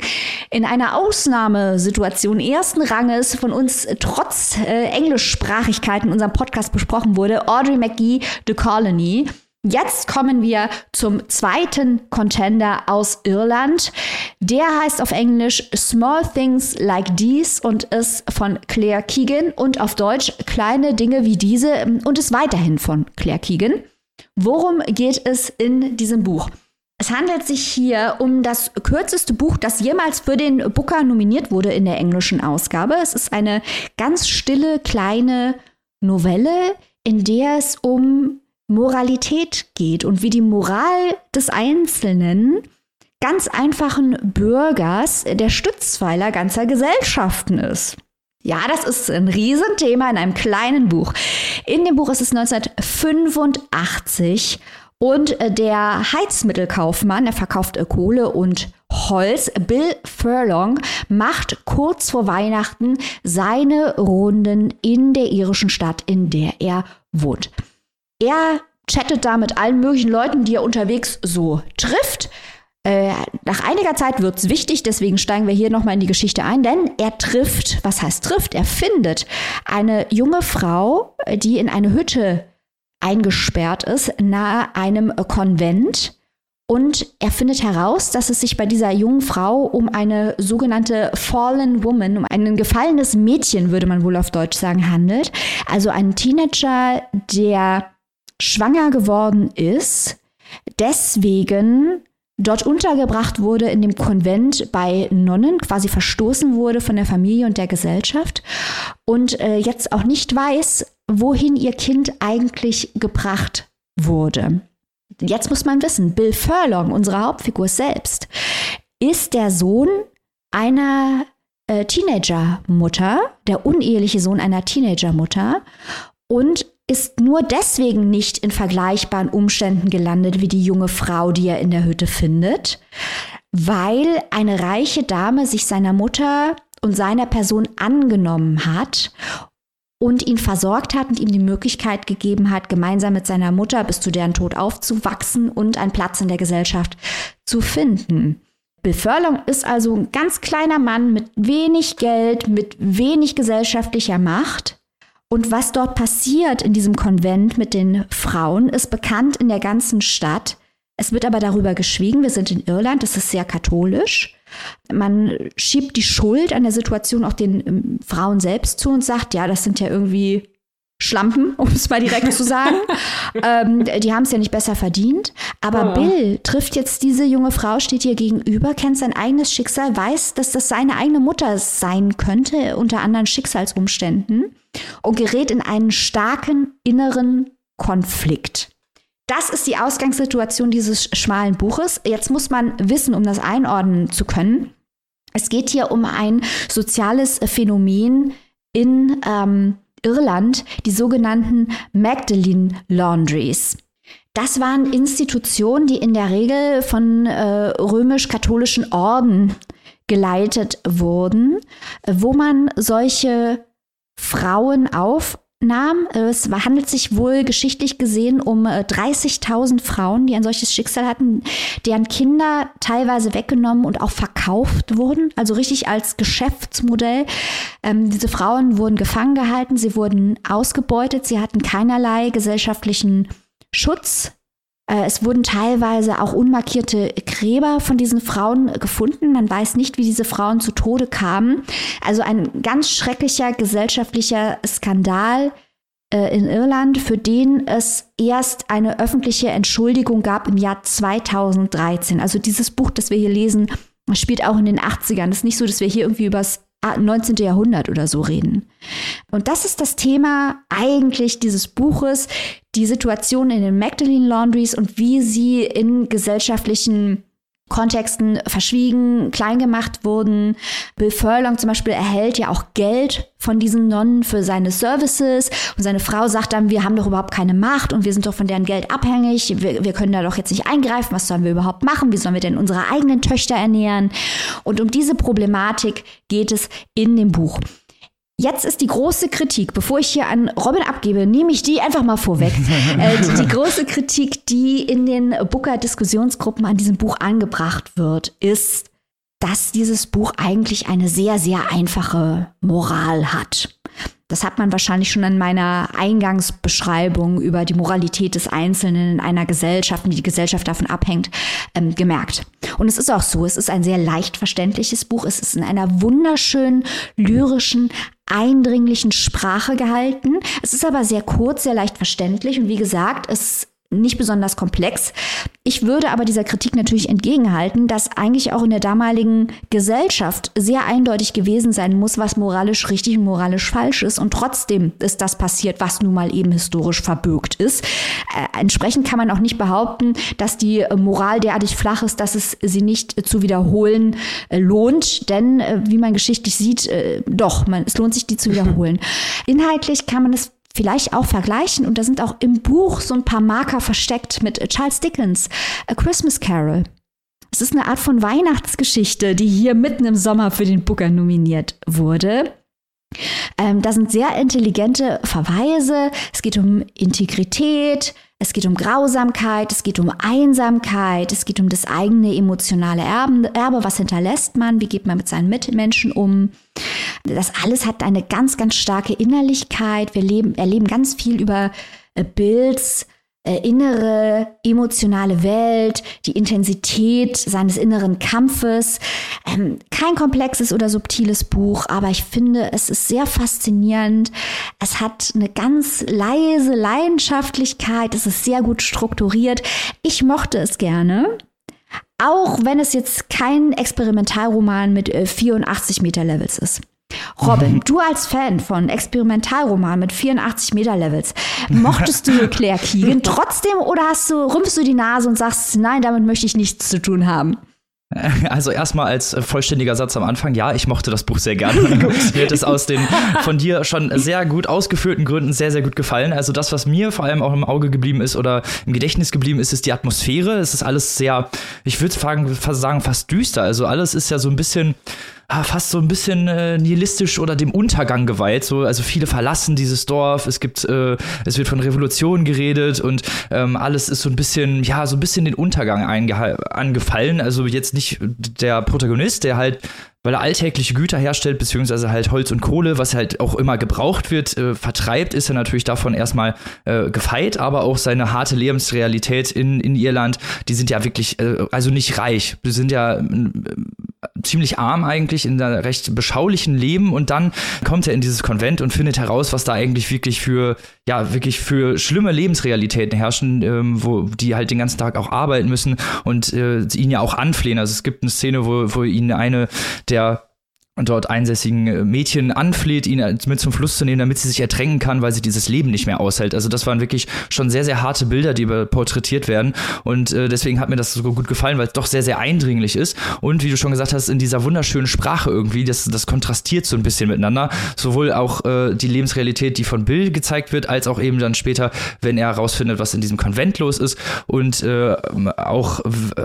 in einer Ausnahmesituation ersten Ranges von uns trotz äh, Englischsprachigkeit in unserem Podcast besprochen wurde, Audrey McGee, The Colony. Jetzt kommen wir zum zweiten Contender aus Irland. Der heißt auf Englisch Small Things Like These und ist von Claire Keegan und auf Deutsch Kleine Dinge wie diese und ist weiterhin von Claire Keegan. Worum geht es in diesem Buch? Es handelt sich hier um das kürzeste Buch, das jemals für den Booker nominiert wurde in der englischen Ausgabe. Es ist eine ganz stille kleine Novelle, in der es um Moralität geht und wie die Moral des Einzelnen ganz einfachen Bürgers der Stützpfeiler ganzer Gesellschaften ist. Ja, das ist ein Riesenthema in einem kleinen Buch. In dem Buch ist es 1985 und äh, der Heizmittelkaufmann, der verkauft äh, Kohle und Holz, Bill Furlong, macht kurz vor Weihnachten seine Runden in der irischen Stadt, in der er wohnt. Er chattet da mit allen möglichen Leuten, die er unterwegs so trifft. Äh, nach einiger Zeit wird es wichtig, deswegen steigen wir hier nochmal in die Geschichte ein, denn er trifft, was heißt trifft? Er findet eine junge Frau, die in eine Hütte eingesperrt ist, nahe einem Konvent. Und er findet heraus, dass es sich bei dieser jungen Frau um eine sogenannte Fallen Woman, um ein gefallenes Mädchen, würde man wohl auf Deutsch sagen, handelt. Also ein Teenager, der schwanger geworden ist, deswegen dort untergebracht wurde in dem Konvent bei Nonnen, quasi verstoßen wurde von der Familie und der Gesellschaft und äh, jetzt auch nicht weiß, wohin ihr Kind eigentlich gebracht wurde. Jetzt muss man wissen, Bill Furlong, unsere Hauptfigur selbst, ist der Sohn einer äh, Teenagermutter, der uneheliche Sohn einer Teenagermutter und ist nur deswegen nicht in vergleichbaren Umständen gelandet wie die junge Frau, die er in der Hütte findet, weil eine reiche Dame sich seiner Mutter und seiner Person angenommen hat und ihn versorgt hat und ihm die Möglichkeit gegeben hat, gemeinsam mit seiner Mutter bis zu deren Tod aufzuwachsen und einen Platz in der Gesellschaft zu finden. Bill ist also ein ganz kleiner Mann mit wenig Geld, mit wenig gesellschaftlicher Macht, und was dort passiert in diesem Konvent mit den Frauen, ist bekannt in der ganzen Stadt. Es wird aber darüber geschwiegen. Wir sind in Irland, das ist sehr katholisch. Man schiebt die Schuld an der Situation auch den ähm, Frauen selbst zu und sagt, ja, das sind ja irgendwie Schlampen, um es mal direkt zu sagen. ähm, die haben es ja nicht besser verdient. Aber oh. Bill trifft jetzt diese junge Frau, steht ihr gegenüber, kennt sein eigenes Schicksal, weiß, dass das seine eigene Mutter sein könnte, unter anderen Schicksalsumständen und gerät in einen starken inneren Konflikt. Das ist die Ausgangssituation dieses schmalen Buches. Jetzt muss man wissen, um das einordnen zu können. Es geht hier um ein soziales Phänomen in ähm, Irland, die sogenannten Magdalene Laundries. Das waren Institutionen, die in der Regel von äh, römisch-katholischen Orden geleitet wurden, wo man solche Frauen aufnahm. Es handelt sich wohl geschichtlich gesehen um 30.000 äh, Frauen, die ein solches Schicksal hatten, deren Kinder teilweise weggenommen und auch verkauft wurden, also richtig als Geschäftsmodell. Ähm, diese Frauen wurden gefangen gehalten, sie wurden ausgebeutet, sie hatten keinerlei gesellschaftlichen Schutz. Äh, es wurden teilweise auch unmarkierte Gräber von diesen Frauen gefunden. Man weiß nicht, wie diese Frauen zu Tode kamen. Also ein ganz schrecklicher gesellschaftlicher Skandal äh, in Irland, für den es erst eine öffentliche Entschuldigung gab im Jahr 2013. Also dieses Buch, das wir hier lesen, spielt auch in den 80ern. Es ist nicht so, dass wir hier irgendwie übers 19. Jahrhundert oder so reden. Und das ist das Thema eigentlich dieses Buches, die Situation in den Magdalene Laundries und wie sie in gesellschaftlichen Kontexten verschwiegen, klein gemacht wurden. Bill Furlong zum Beispiel erhält ja auch Geld von diesen Nonnen für seine Services und seine Frau sagt dann, wir haben doch überhaupt keine Macht und wir sind doch von deren Geld abhängig, wir, wir können da doch jetzt nicht eingreifen, was sollen wir überhaupt machen, wie sollen wir denn unsere eigenen Töchter ernähren? Und um diese Problematik geht es in dem Buch. Jetzt ist die große Kritik, bevor ich hier an Robin abgebe, nehme ich die einfach mal vorweg. äh, die, die, große Kritik, die in den Booker-Diskussionsgruppen an diesem Buch angebracht wird, ist, dass dieses Buch eigentlich eine sehr, sehr einfache Moral hat. Das hat man wahrscheinlich schon an meiner Eingangsbeschreibung über die Moralität des Einzelnen in einer Gesellschaft, wie die Gesellschaft davon abhängt, ähm, gemerkt. Und es ist auch so, es ist ein sehr leicht verständliches Buch. Es ist in einer wunderschönen, lyrischen, eindringlichen Sprache gehalten. Es ist aber sehr kurz, sehr leicht verständlich und wie gesagt, es nicht besonders komplex. Ich würde aber dieser Kritik natürlich entgegenhalten, dass eigentlich auch in der damaligen Gesellschaft sehr eindeutig gewesen sein muss, was moralisch richtig und moralisch falsch ist. Und trotzdem ist das passiert, was nun mal eben historisch verbürgt ist. Äh, entsprechend kann man auch nicht behaupten, dass die Moral derartig flach ist, dass es sie nicht zu wiederholen äh, lohnt. Denn äh, wie man geschichtlich sieht, äh, doch, man, es lohnt sich, die zu wiederholen. Inhaltlich kann man es vielleicht auch vergleichen. Und da sind auch im Buch so ein paar Marker versteckt mit Charles Dickens, A Christmas Carol. Es ist eine Art von Weihnachtsgeschichte, die hier mitten im Sommer für den Booker nominiert wurde. Ähm, da sind sehr intelligente Verweise. Es geht um Integrität, es geht um Grausamkeit, es geht um Einsamkeit, es geht um das eigene emotionale Erbe. Was hinterlässt man? Wie geht man mit seinen Mitmenschen um? Das alles hat eine ganz, ganz starke Innerlichkeit. Wir leben, erleben ganz viel über äh, Bilds, äh, innere emotionale Welt, die Intensität seines inneren Kampfes. Ähm, kein komplexes oder subtiles Buch, aber ich finde, es ist sehr faszinierend. Es hat eine ganz leise Leidenschaftlichkeit, es ist sehr gut strukturiert. Ich mochte es gerne. Auch wenn es jetzt kein Experimentalroman mit äh, 84 Meter Levels ist. Robin, du als Fan von Experimentalroman mit 84 Meter Levels, mochtest du Claire Keegan trotzdem oder hast du, rümpfst du die Nase und sagst, nein, damit möchte ich nichts zu tun haben?
Also erstmal als vollständiger Satz am Anfang, ja, ich mochte das Buch sehr gerne. mir hat es aus den von dir schon sehr gut ausgeführten Gründen sehr, sehr gut gefallen. Also das, was mir vor allem auch im Auge geblieben ist oder im Gedächtnis geblieben ist, ist die Atmosphäre. Es ist alles sehr, ich würde sagen, fast düster. Also alles ist ja so ein bisschen ah, fast so ein bisschen äh, nihilistisch oder dem Untergang geweiht. So, also viele verlassen dieses Dorf. Es gibt, äh, es wird von Revolution geredet und ähm, alles ist so ein bisschen, ja, so ein bisschen den Untergang angefallen. Also jetzt nicht der Protagonist, der halt weil er alltägliche Güter herstellt, beziehungsweise halt Holz und Kohle, was halt auch immer gebraucht wird, äh, vertreibt, ist er natürlich davon erstmal äh, gefeit, aber auch seine harte Lebensrealität in, in Irland, die sind ja wirklich, äh, also nicht reich, die sind ja äh, ziemlich arm eigentlich in einem recht beschaulichen Leben und dann kommt er in dieses Konvent und findet heraus, was da eigentlich wirklich für, ja, wirklich für schlimme Lebensrealitäten herrschen, ähm, wo die halt den ganzen Tag auch arbeiten müssen und äh, ihn ja auch anflehen. Also es gibt eine Szene, wo, wo ihn eine der dort einsässigen äh, Mädchen anfleht, ihn mit zum Fluss zu nehmen, damit sie sich ertränken kann, weil sie dieses Leben nicht mehr aushält. Also das waren wirklich schon sehr, sehr harte Bilder, die porträtiert werden. Und äh, deswegen hat mir das so gut gefallen, weil es doch sehr, sehr eindringlich ist. Und wie du schon gesagt hast, in dieser wunderschönen Sprache irgendwie, das, das kontrastiert so ein bisschen miteinander. Sowohl auch äh, die Lebensrealität, die von Bill gezeigt wird, als auch eben dann später, wenn er herausfindet, was in diesem Konvent los ist. Und äh, auch,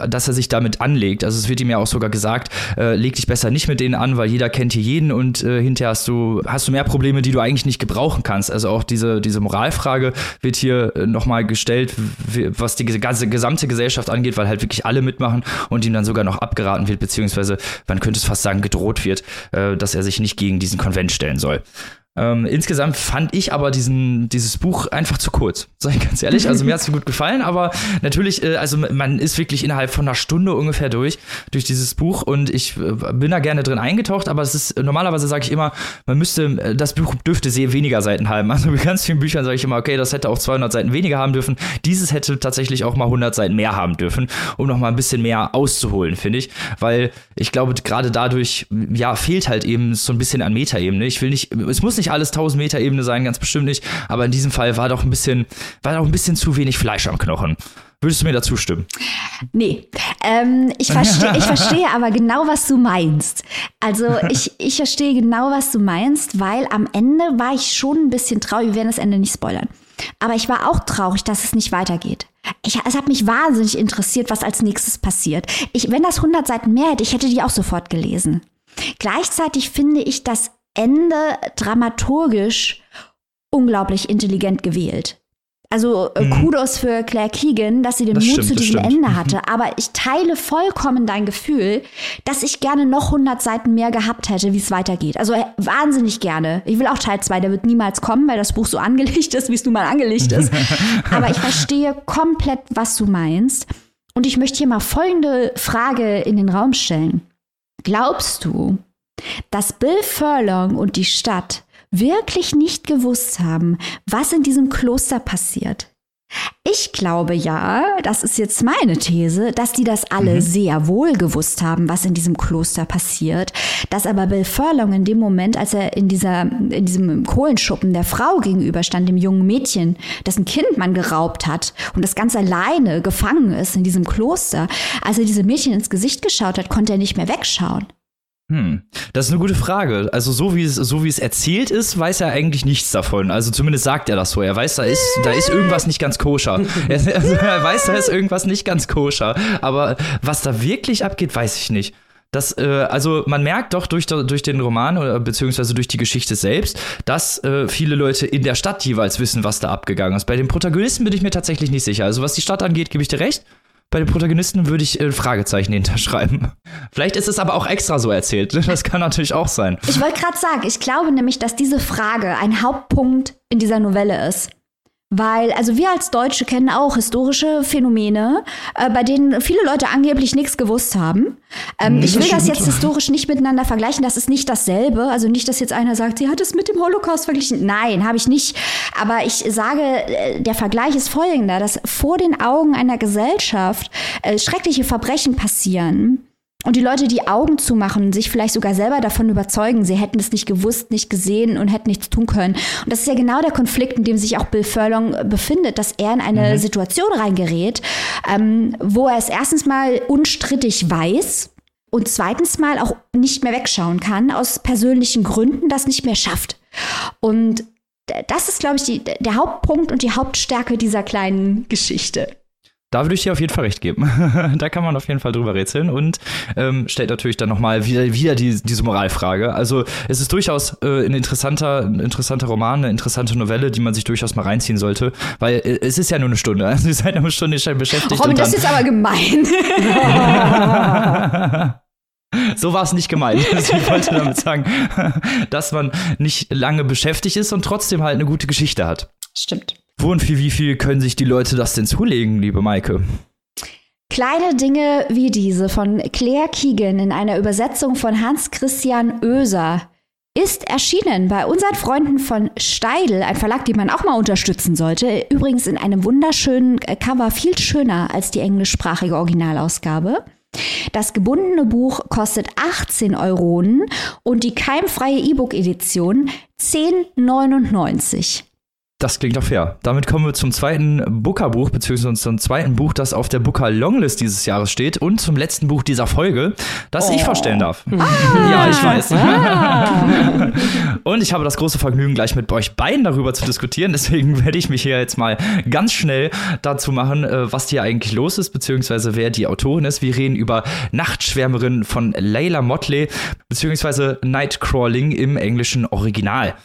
dass er sich damit anlegt. Also es wird ihm ja auch sogar gesagt, äh, leg dich besser nicht mit denen an, weil jeder kennt hier jeden und äh, hinterher hast du, hast du mehr Probleme, die du eigentlich nicht gebrauchen kannst. Also auch diese, diese Moralfrage wird hier äh, nochmal gestellt, was die ganze gesamte Gesellschaft angeht, weil halt wirklich alle mitmachen und ihm dann sogar noch abgeraten wird, beziehungsweise man könnte es fast sagen, gedroht wird, äh, dass er sich nicht gegen diesen Konvent stellen soll. Ähm, insgesamt fand ich aber diesen, dieses Buch einfach zu kurz, sag ich ganz ehrlich. Also mir hat es gut gefallen, aber natürlich, äh, also man ist wirklich innerhalb von einer Stunde ungefähr durch, durch dieses Buch und ich äh, bin da gerne drin eingetaucht, aber es ist, normalerweise sage ich immer, man müsste, äh, das Buch dürfte sehr weniger Seiten haben. Also bei ganz vielen Büchern sage ich immer, okay, das hätte auch 200 Seiten weniger haben dürfen. Dieses hätte tatsächlich auch mal 100 Seiten mehr haben dürfen, um noch mal ein bisschen mehr auszuholen, finde ich, weil ich glaube, gerade dadurch, ja, fehlt halt eben so ein bisschen an Metaebene. Ich will nicht, es muss nicht nicht alles 1000 Meter Ebene sein, ganz bestimmt nicht. Aber in diesem Fall war doch ein bisschen, war doch ein bisschen zu wenig Fleisch am Knochen. Würdest du mir dazu stimmen?
Nee, ähm, ich, verste ich verstehe aber genau, was du meinst. Also ich, ich verstehe genau, was du meinst, weil am Ende war ich schon ein bisschen traurig. Wir werden das Ende nicht spoilern. Aber ich war auch traurig, dass es nicht weitergeht. Ich, es hat mich wahnsinnig interessiert, was als nächstes passiert. Ich, wenn das 100 Seiten mehr hätte, ich hätte die auch sofort gelesen. Gleichzeitig finde ich das Ende dramaturgisch unglaublich intelligent gewählt. Also äh, mhm. Kudos für Claire Keegan, dass sie den das Mut stimmt, zu diesem Ende hatte. Mhm. Aber ich teile vollkommen dein Gefühl, dass ich gerne noch 100 Seiten mehr gehabt hätte, wie es weitergeht. Also äh, wahnsinnig gerne. Ich will auch Teil 2, der wird niemals kommen, weil das Buch so angelegt ist, wie es nun mal angelegt ist. Aber ich verstehe komplett, was du meinst. Und ich möchte hier mal folgende Frage in den Raum stellen. Glaubst du, dass Bill Furlong und die Stadt wirklich nicht gewusst haben, was in diesem Kloster passiert. Ich glaube ja, das ist jetzt meine These, dass die das alle mhm. sehr wohl gewusst haben, was in diesem Kloster passiert, dass aber Bill Furlong in dem Moment, als er in dieser in diesem Kohlenschuppen der Frau gegenüberstand, dem jungen Mädchen, dessen Kind man geraubt hat und das ganz alleine gefangen ist in diesem Kloster, als er diesem Mädchen ins Gesicht geschaut hat, konnte er nicht mehr wegschauen.
Hm, das ist eine gute Frage. Also so wie es so wie es erzählt ist, weiß er eigentlich nichts davon. Also zumindest sagt er das so. Er weiß, da ist da ist irgendwas nicht ganz koscher. Er, also er weiß, da ist irgendwas nicht ganz koscher. Aber was da wirklich abgeht, weiß ich nicht. Das, äh, also man merkt doch durch, durch den Roman oder beziehungsweise durch die Geschichte selbst, dass äh, viele Leute in der Stadt jeweils wissen, was da abgegangen ist. Bei den Protagonisten bin ich mir tatsächlich nicht sicher. Also was die Stadt angeht, gebe ich dir recht. Bei den Protagonisten würde ich äh, Fragezeichen hinterschreiben. Vielleicht ist es aber auch extra so erzählt. Das kann natürlich auch sein.
Ich wollte gerade sagen, ich glaube nämlich, dass diese Frage ein Hauptpunkt in dieser Novelle ist. Weil, also wir als Deutsche kennen auch historische Phänomene, äh, bei denen viele Leute angeblich nichts gewusst haben. Ähm, ich will das, das jetzt historisch nicht miteinander vergleichen, das ist nicht dasselbe. Also nicht, dass jetzt einer sagt, sie hat es mit dem Holocaust verglichen. Nein, habe ich nicht. Aber ich sage, äh, der Vergleich ist folgender, dass vor den Augen einer Gesellschaft äh, schreckliche Verbrechen passieren und die Leute die Augen zumachen, sich vielleicht sogar selber davon überzeugen, sie hätten es nicht gewusst, nicht gesehen und hätten nichts tun können. Und das ist ja genau der Konflikt, in dem sich auch Bill Furlong befindet, dass er in eine mhm. Situation reingerät, ähm, wo er es erstens mal unstrittig weiß, und zweitens mal auch nicht mehr wegschauen kann, aus persönlichen Gründen das nicht mehr schafft. Und das ist, glaube ich, die, der Hauptpunkt und die Hauptstärke dieser kleinen Geschichte.
Da würde ich dir auf jeden Fall recht geben. da kann man auf jeden Fall drüber rätseln und ähm, stellt natürlich dann nochmal wieder, wieder die, diese Moralfrage. Also es ist durchaus äh, ein, interessanter, ein interessanter Roman, eine interessante Novelle, die man sich durchaus mal reinziehen sollte, weil äh, es ist ja nur eine Stunde. Also ihr seid eine Stunde beschäftigt.
Robin, das ist aber gemein.
So war es nicht gemeint. Also ich wollte damit sagen, dass man nicht lange beschäftigt ist und trotzdem halt eine gute Geschichte hat.
Stimmt.
Wo und für wie viel können sich die Leute das denn zulegen, liebe Maike?
Kleine Dinge wie diese von Claire Keegan in einer Übersetzung von Hans Christian Oeser ist erschienen bei unseren Freunden von Steidel, ein Verlag, den man auch mal unterstützen sollte. Übrigens in einem wunderschönen Cover, viel schöner als die englischsprachige Originalausgabe. Das gebundene Buch kostet 18 Euronen und die keimfreie E-Book-Edition 10,99.
Das klingt doch fair. Damit kommen wir zum zweiten Booker-Buch, beziehungsweise zum zweiten Buch, das auf der Booker-Longlist dieses Jahres steht und zum letzten Buch dieser Folge, das oh. ich vorstellen darf. Ah. Ja, ich weiß. Ah. und ich habe das große Vergnügen, gleich mit euch beiden darüber zu diskutieren. Deswegen werde ich mich hier jetzt mal ganz schnell dazu machen, äh, was hier eigentlich los ist, beziehungsweise wer die Autorin ist. Wir reden über Nachtschwärmerin von Layla Motley, beziehungsweise Nightcrawling im englischen Original.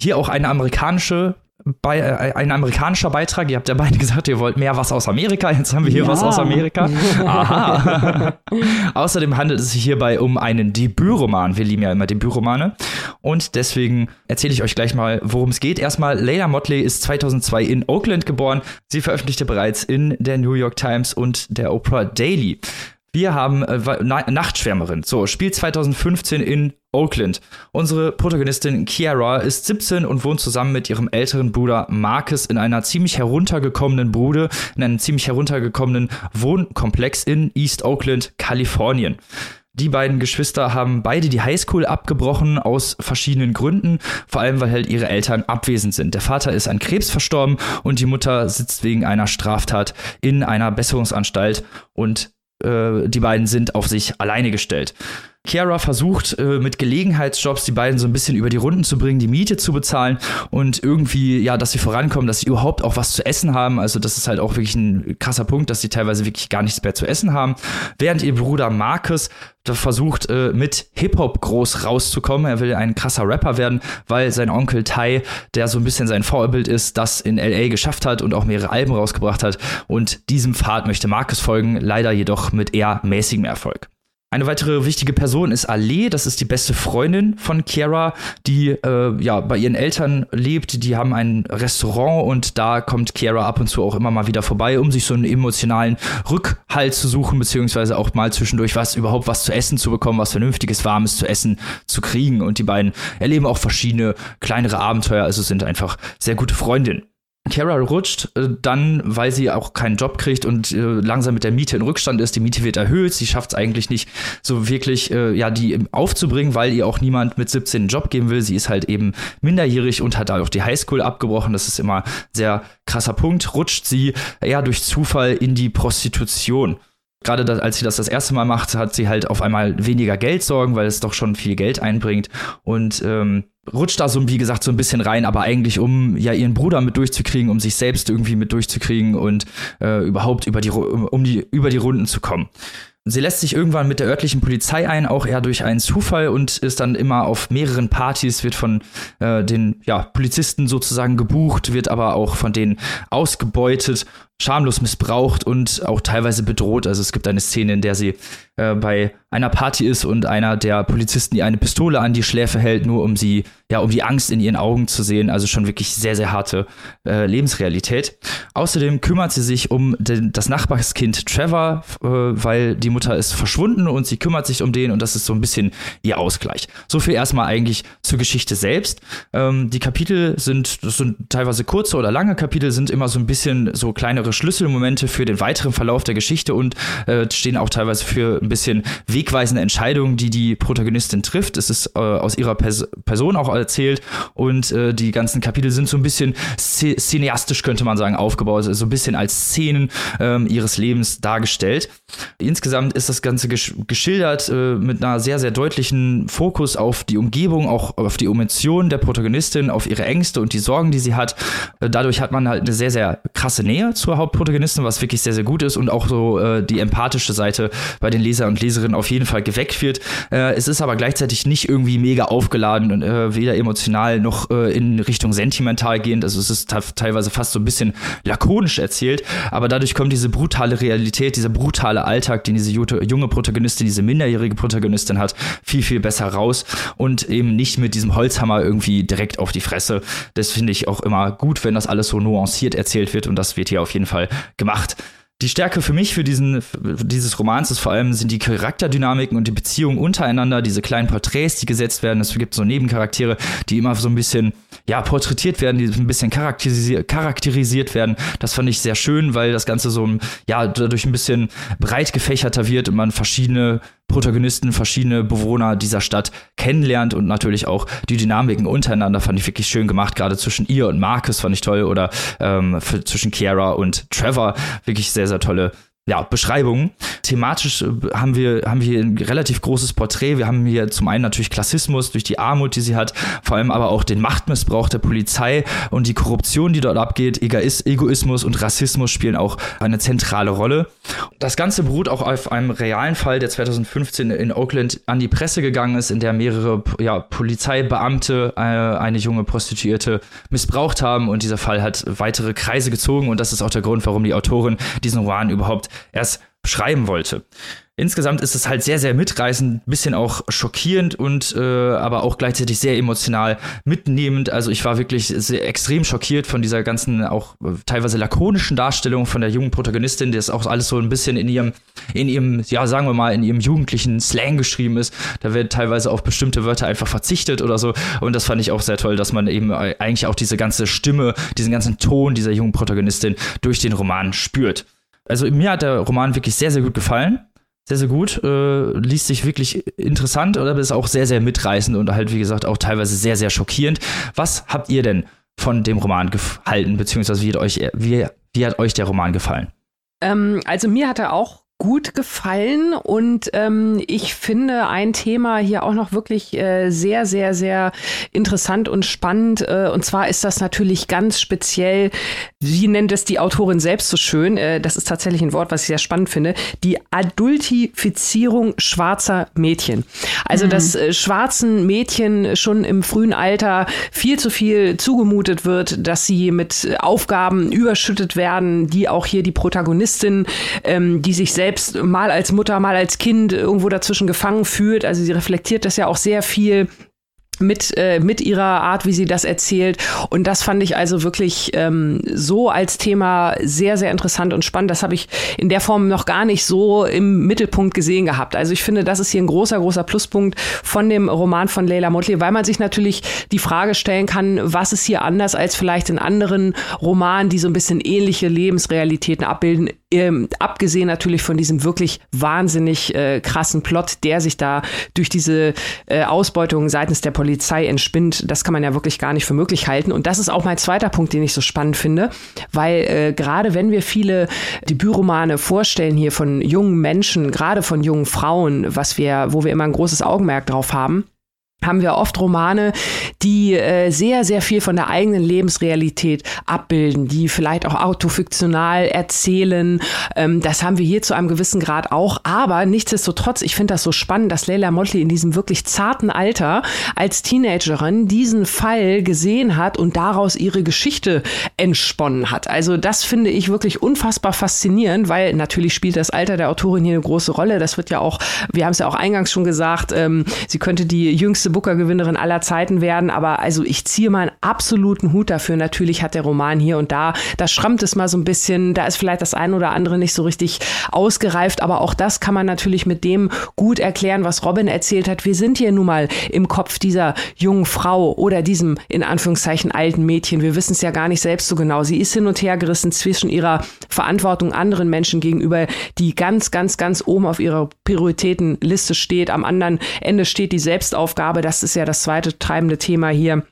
Hier auch eine amerikanische bei, äh, ein amerikanischer Beitrag. Ihr habt ja beide gesagt, ihr wollt mehr was aus Amerika. Jetzt haben wir hier ja. was aus Amerika. Aha. Außerdem handelt es sich hierbei um einen Debütroman. Wir lieben ja immer Debütromane. Und deswegen erzähle ich euch gleich mal, worum es geht. Erstmal, Leila Motley ist 2002 in Oakland geboren. Sie veröffentlichte bereits in der New York Times und der Oprah Daily. Wir haben äh, Nachtschwärmerin. So, spielt 2015 in Oakland. Unsere Protagonistin Kiara ist 17 und wohnt zusammen mit ihrem älteren Bruder Marcus in einer ziemlich heruntergekommenen Bude, in einem ziemlich heruntergekommenen Wohnkomplex in East Oakland, Kalifornien. Die beiden Geschwister haben beide die Highschool abgebrochen aus verschiedenen Gründen, vor allem weil halt ihre Eltern abwesend sind. Der Vater ist an Krebs verstorben und die Mutter sitzt wegen einer Straftat in einer Besserungsanstalt und äh, die beiden sind auf sich alleine gestellt. Chiara versucht äh, mit Gelegenheitsjobs die beiden so ein bisschen über die Runden zu bringen, die Miete zu bezahlen und irgendwie, ja, dass sie vorankommen, dass sie überhaupt auch was zu essen haben. Also das ist halt auch wirklich ein krasser Punkt, dass sie teilweise wirklich gar nichts mehr zu essen haben. Während ihr Bruder Marcus versucht, äh, mit Hip-Hop groß rauszukommen. Er will ein krasser Rapper werden, weil sein Onkel Ty, der so ein bisschen sein Vorbild ist, das in LA geschafft hat und auch mehrere Alben rausgebracht hat. Und diesem Pfad möchte Marcus folgen, leider jedoch mit eher mäßigem Erfolg. Eine weitere wichtige Person ist Ale, das ist die beste Freundin von Kiara, die äh, ja bei ihren Eltern lebt. Die haben ein Restaurant und da kommt Kiara ab und zu auch immer mal wieder vorbei, um sich so einen emotionalen Rückhalt zu suchen, beziehungsweise auch mal zwischendurch was überhaupt was zu essen zu bekommen, was vernünftiges, warmes zu essen zu kriegen. Und die beiden erleben auch verschiedene kleinere Abenteuer, also sind einfach sehr gute Freundinnen. Kara rutscht äh, dann, weil sie auch keinen Job kriegt und äh, langsam mit der Miete in Rückstand ist. Die Miete wird erhöht. Sie schafft es eigentlich nicht so wirklich, äh, ja, die aufzubringen, weil ihr auch niemand mit 17 einen Job geben will. Sie ist halt eben minderjährig und hat auch die Highschool abgebrochen. Das ist immer sehr krasser Punkt. Rutscht sie eher durch Zufall in die Prostitution gerade da, als sie das das erste Mal macht, hat sie halt auf einmal weniger Geldsorgen, weil es doch schon viel Geld einbringt und ähm, rutscht da so, wie gesagt, so ein bisschen rein, aber eigentlich um ja ihren Bruder mit durchzukriegen, um sich selbst irgendwie mit durchzukriegen und äh, überhaupt über die, um die, über die Runden zu kommen. Sie lässt sich irgendwann mit der örtlichen Polizei ein, auch eher durch einen Zufall und ist dann immer auf mehreren Partys, wird von äh, den ja, Polizisten sozusagen gebucht, wird aber auch von denen ausgebeutet schamlos missbraucht und auch teilweise bedroht. Also es gibt eine Szene, in der sie äh, bei einer Party ist und einer der Polizisten ihr eine Pistole an die Schläfe hält, nur um sie, ja, um die Angst in ihren Augen zu sehen. Also schon wirklich sehr, sehr harte äh, Lebensrealität. Außerdem kümmert sie sich um den, das Nachbarskind Trevor, äh, weil die Mutter ist verschwunden und sie kümmert sich um den und das ist so ein bisschen ihr Ausgleich. So viel erstmal eigentlich zur Geschichte selbst. Ähm, die Kapitel sind, das sind teilweise kurze oder lange Kapitel, sind immer so ein bisschen so kleine kleinere Schlüsselmomente für den weiteren Verlauf der Geschichte und äh, stehen auch teilweise für ein bisschen wegweisende Entscheidungen, die die Protagonistin trifft. Es ist äh, aus ihrer Pers Person auch erzählt und äh, die ganzen Kapitel sind so ein bisschen cineastisch, könnte man sagen, aufgebaut, so ein bisschen als Szenen ähm, ihres Lebens dargestellt. Insgesamt ist das Ganze gesch geschildert äh, mit einer sehr, sehr deutlichen Fokus auf die Umgebung, auch auf die Emotionen der Protagonistin, auf ihre Ängste und die Sorgen, die sie hat. Äh, dadurch hat man halt eine sehr, sehr krasse Nähe zur Hauptprotagonistin, was wirklich sehr, sehr gut ist und auch so äh, die empathische Seite bei den Leser und Leserinnen auf jeden Fall geweckt wird. Äh, es ist aber gleichzeitig nicht irgendwie mega aufgeladen und äh, weder emotional noch äh, in Richtung sentimental gehend. Also es ist teilweise fast so ein bisschen lakonisch erzählt, aber dadurch kommt diese brutale Realität, dieser brutale Alltag, den diese junge Protagonistin, diese minderjährige Protagonistin hat, viel, viel besser raus und eben nicht mit diesem Holzhammer irgendwie direkt auf die Fresse. Das finde ich auch immer gut, wenn das alles so nuanciert erzählt wird und das wird hier auf jeden jeden Fall gemacht. Die Stärke für mich für diesen für dieses Romans ist vor allem sind die Charakterdynamiken und die Beziehungen untereinander, diese kleinen Porträts, die gesetzt werden. Es gibt so Nebencharaktere, die immer so ein bisschen ja porträtiert werden, die ein bisschen charakterisiert, charakterisiert werden. Das fand ich sehr schön, weil das Ganze so ja dadurch ein bisschen breit gefächerter wird und man verschiedene Protagonisten, verschiedene Bewohner dieser Stadt kennenlernt und natürlich auch die Dynamiken untereinander fand ich wirklich schön gemacht. Gerade zwischen ihr und Marcus fand ich toll oder ähm, zwischen Kiara und Trevor wirklich sehr, sehr tolle ja, Beschreibungen. Thematisch äh, haben wir, haben wir hier ein relativ großes Porträt. Wir haben hier zum einen natürlich Klassismus durch die Armut, die sie hat, vor allem aber auch den Machtmissbrauch der Polizei und die Korruption, die dort abgeht. Egoismus und Rassismus spielen auch eine zentrale Rolle. Das Ganze beruht auch auf einem realen Fall, der 2015 in Oakland an die Presse gegangen ist, in der mehrere ja, Polizeibeamte äh, eine junge Prostituierte missbraucht haben und dieser Fall hat weitere Kreise gezogen und das ist auch der Grund, warum die Autorin diesen Roman überhaupt erst schreiben wollte. Insgesamt ist es halt sehr, sehr mitreißend, bisschen auch schockierend und äh, aber auch gleichzeitig sehr emotional mitnehmend. Also ich war wirklich sehr extrem schockiert von dieser ganzen auch äh, teilweise lakonischen Darstellung von der jungen Protagonistin, die das auch alles so ein bisschen in ihrem, in ihrem, ja, sagen wir mal, in ihrem jugendlichen Slang geschrieben ist. Da wird teilweise auf bestimmte Wörter einfach verzichtet oder so. Und das fand ich auch sehr toll, dass man eben eigentlich auch diese ganze Stimme, diesen ganzen Ton dieser jungen Protagonistin durch den Roman spürt. Also mir hat der Roman wirklich sehr, sehr gut gefallen. sehr, sehr gut. Äh, liest sich wirklich interessant, oder ist auch sehr, sehr mitreißend und halt, wie gesagt, auch teilweise sehr, sehr schockierend. Was habt ihr denn von dem Roman gehalten, beziehungsweise wie hat euch, wie, wie hat euch der Roman gefallen?
Ähm, also mir hat er auch gut gefallen und ähm, ich finde ein Thema hier auch noch wirklich äh, sehr, sehr, sehr interessant und spannend. Äh, und zwar ist das natürlich ganz speziell, wie nennt es die Autorin selbst so schön, äh, das ist tatsächlich ein Wort, was ich sehr spannend finde, die Adultifizierung schwarzer Mädchen. Also, mhm. dass äh, schwarzen Mädchen schon im frühen Alter viel zu viel zugemutet wird, dass sie mit Aufgaben überschüttet werden, die auch hier die Protagonistin, ähm, die sich selbst selbst mal als Mutter, mal als Kind irgendwo dazwischen gefangen fühlt. Also sie reflektiert das ja auch sehr viel mit, äh, mit ihrer Art, wie sie das erzählt. Und das fand ich also wirklich ähm, so als Thema sehr, sehr interessant und spannend. Das habe ich in der Form noch gar nicht so im Mittelpunkt gesehen gehabt. Also ich finde, das ist hier ein großer, großer Pluspunkt von dem Roman von Leila Motley, weil man sich natürlich die Frage stellen kann, was ist hier anders als vielleicht in anderen Romanen, die so ein bisschen ähnliche Lebensrealitäten abbilden, ähm, abgesehen natürlich von diesem wirklich wahnsinnig äh, krassen Plot, der sich da durch diese äh, Ausbeutung seitens der Polizei entspinnt, das kann man ja wirklich gar nicht für möglich halten. Und das ist auch mein zweiter Punkt, den ich so spannend finde, weil äh, gerade wenn wir viele Debütromane vorstellen hier von jungen Menschen, gerade von jungen Frauen, was wir, wo wir immer ein großes Augenmerk drauf haben, haben wir oft Romane, die äh, sehr, sehr viel von der eigenen Lebensrealität abbilden, die vielleicht auch autofiktional erzählen. Ähm, das haben wir hier zu einem gewissen Grad auch. Aber nichtsdestotrotz, ich finde das so spannend, dass Leila Motley in diesem wirklich zarten Alter als Teenagerin diesen Fall gesehen hat und daraus ihre Geschichte entsponnen hat. Also das finde ich wirklich unfassbar faszinierend, weil natürlich spielt das Alter der Autorin hier eine große Rolle. Das wird ja auch, wir haben es ja auch eingangs schon gesagt, ähm, sie könnte die jüngste Booker-Gewinnerin aller Zeiten werden. Aber also ich ziehe mal einen absoluten Hut dafür. Natürlich hat der Roman hier und da, da schrammt es mal so ein bisschen, da ist vielleicht das eine oder andere nicht so richtig ausgereift. Aber auch das kann man natürlich mit dem gut erklären, was Robin erzählt hat. Wir sind hier nun mal im Kopf dieser jungen Frau oder diesem in Anführungszeichen alten Mädchen. Wir wissen es ja gar nicht selbst so genau. Sie ist hin und her gerissen zwischen ihrer Verantwortung anderen Menschen gegenüber, die ganz, ganz, ganz oben auf ihrer Prioritätenliste steht. Am anderen Ende steht die Selbstaufgabe das ist ja das zweite treibende Thema hier.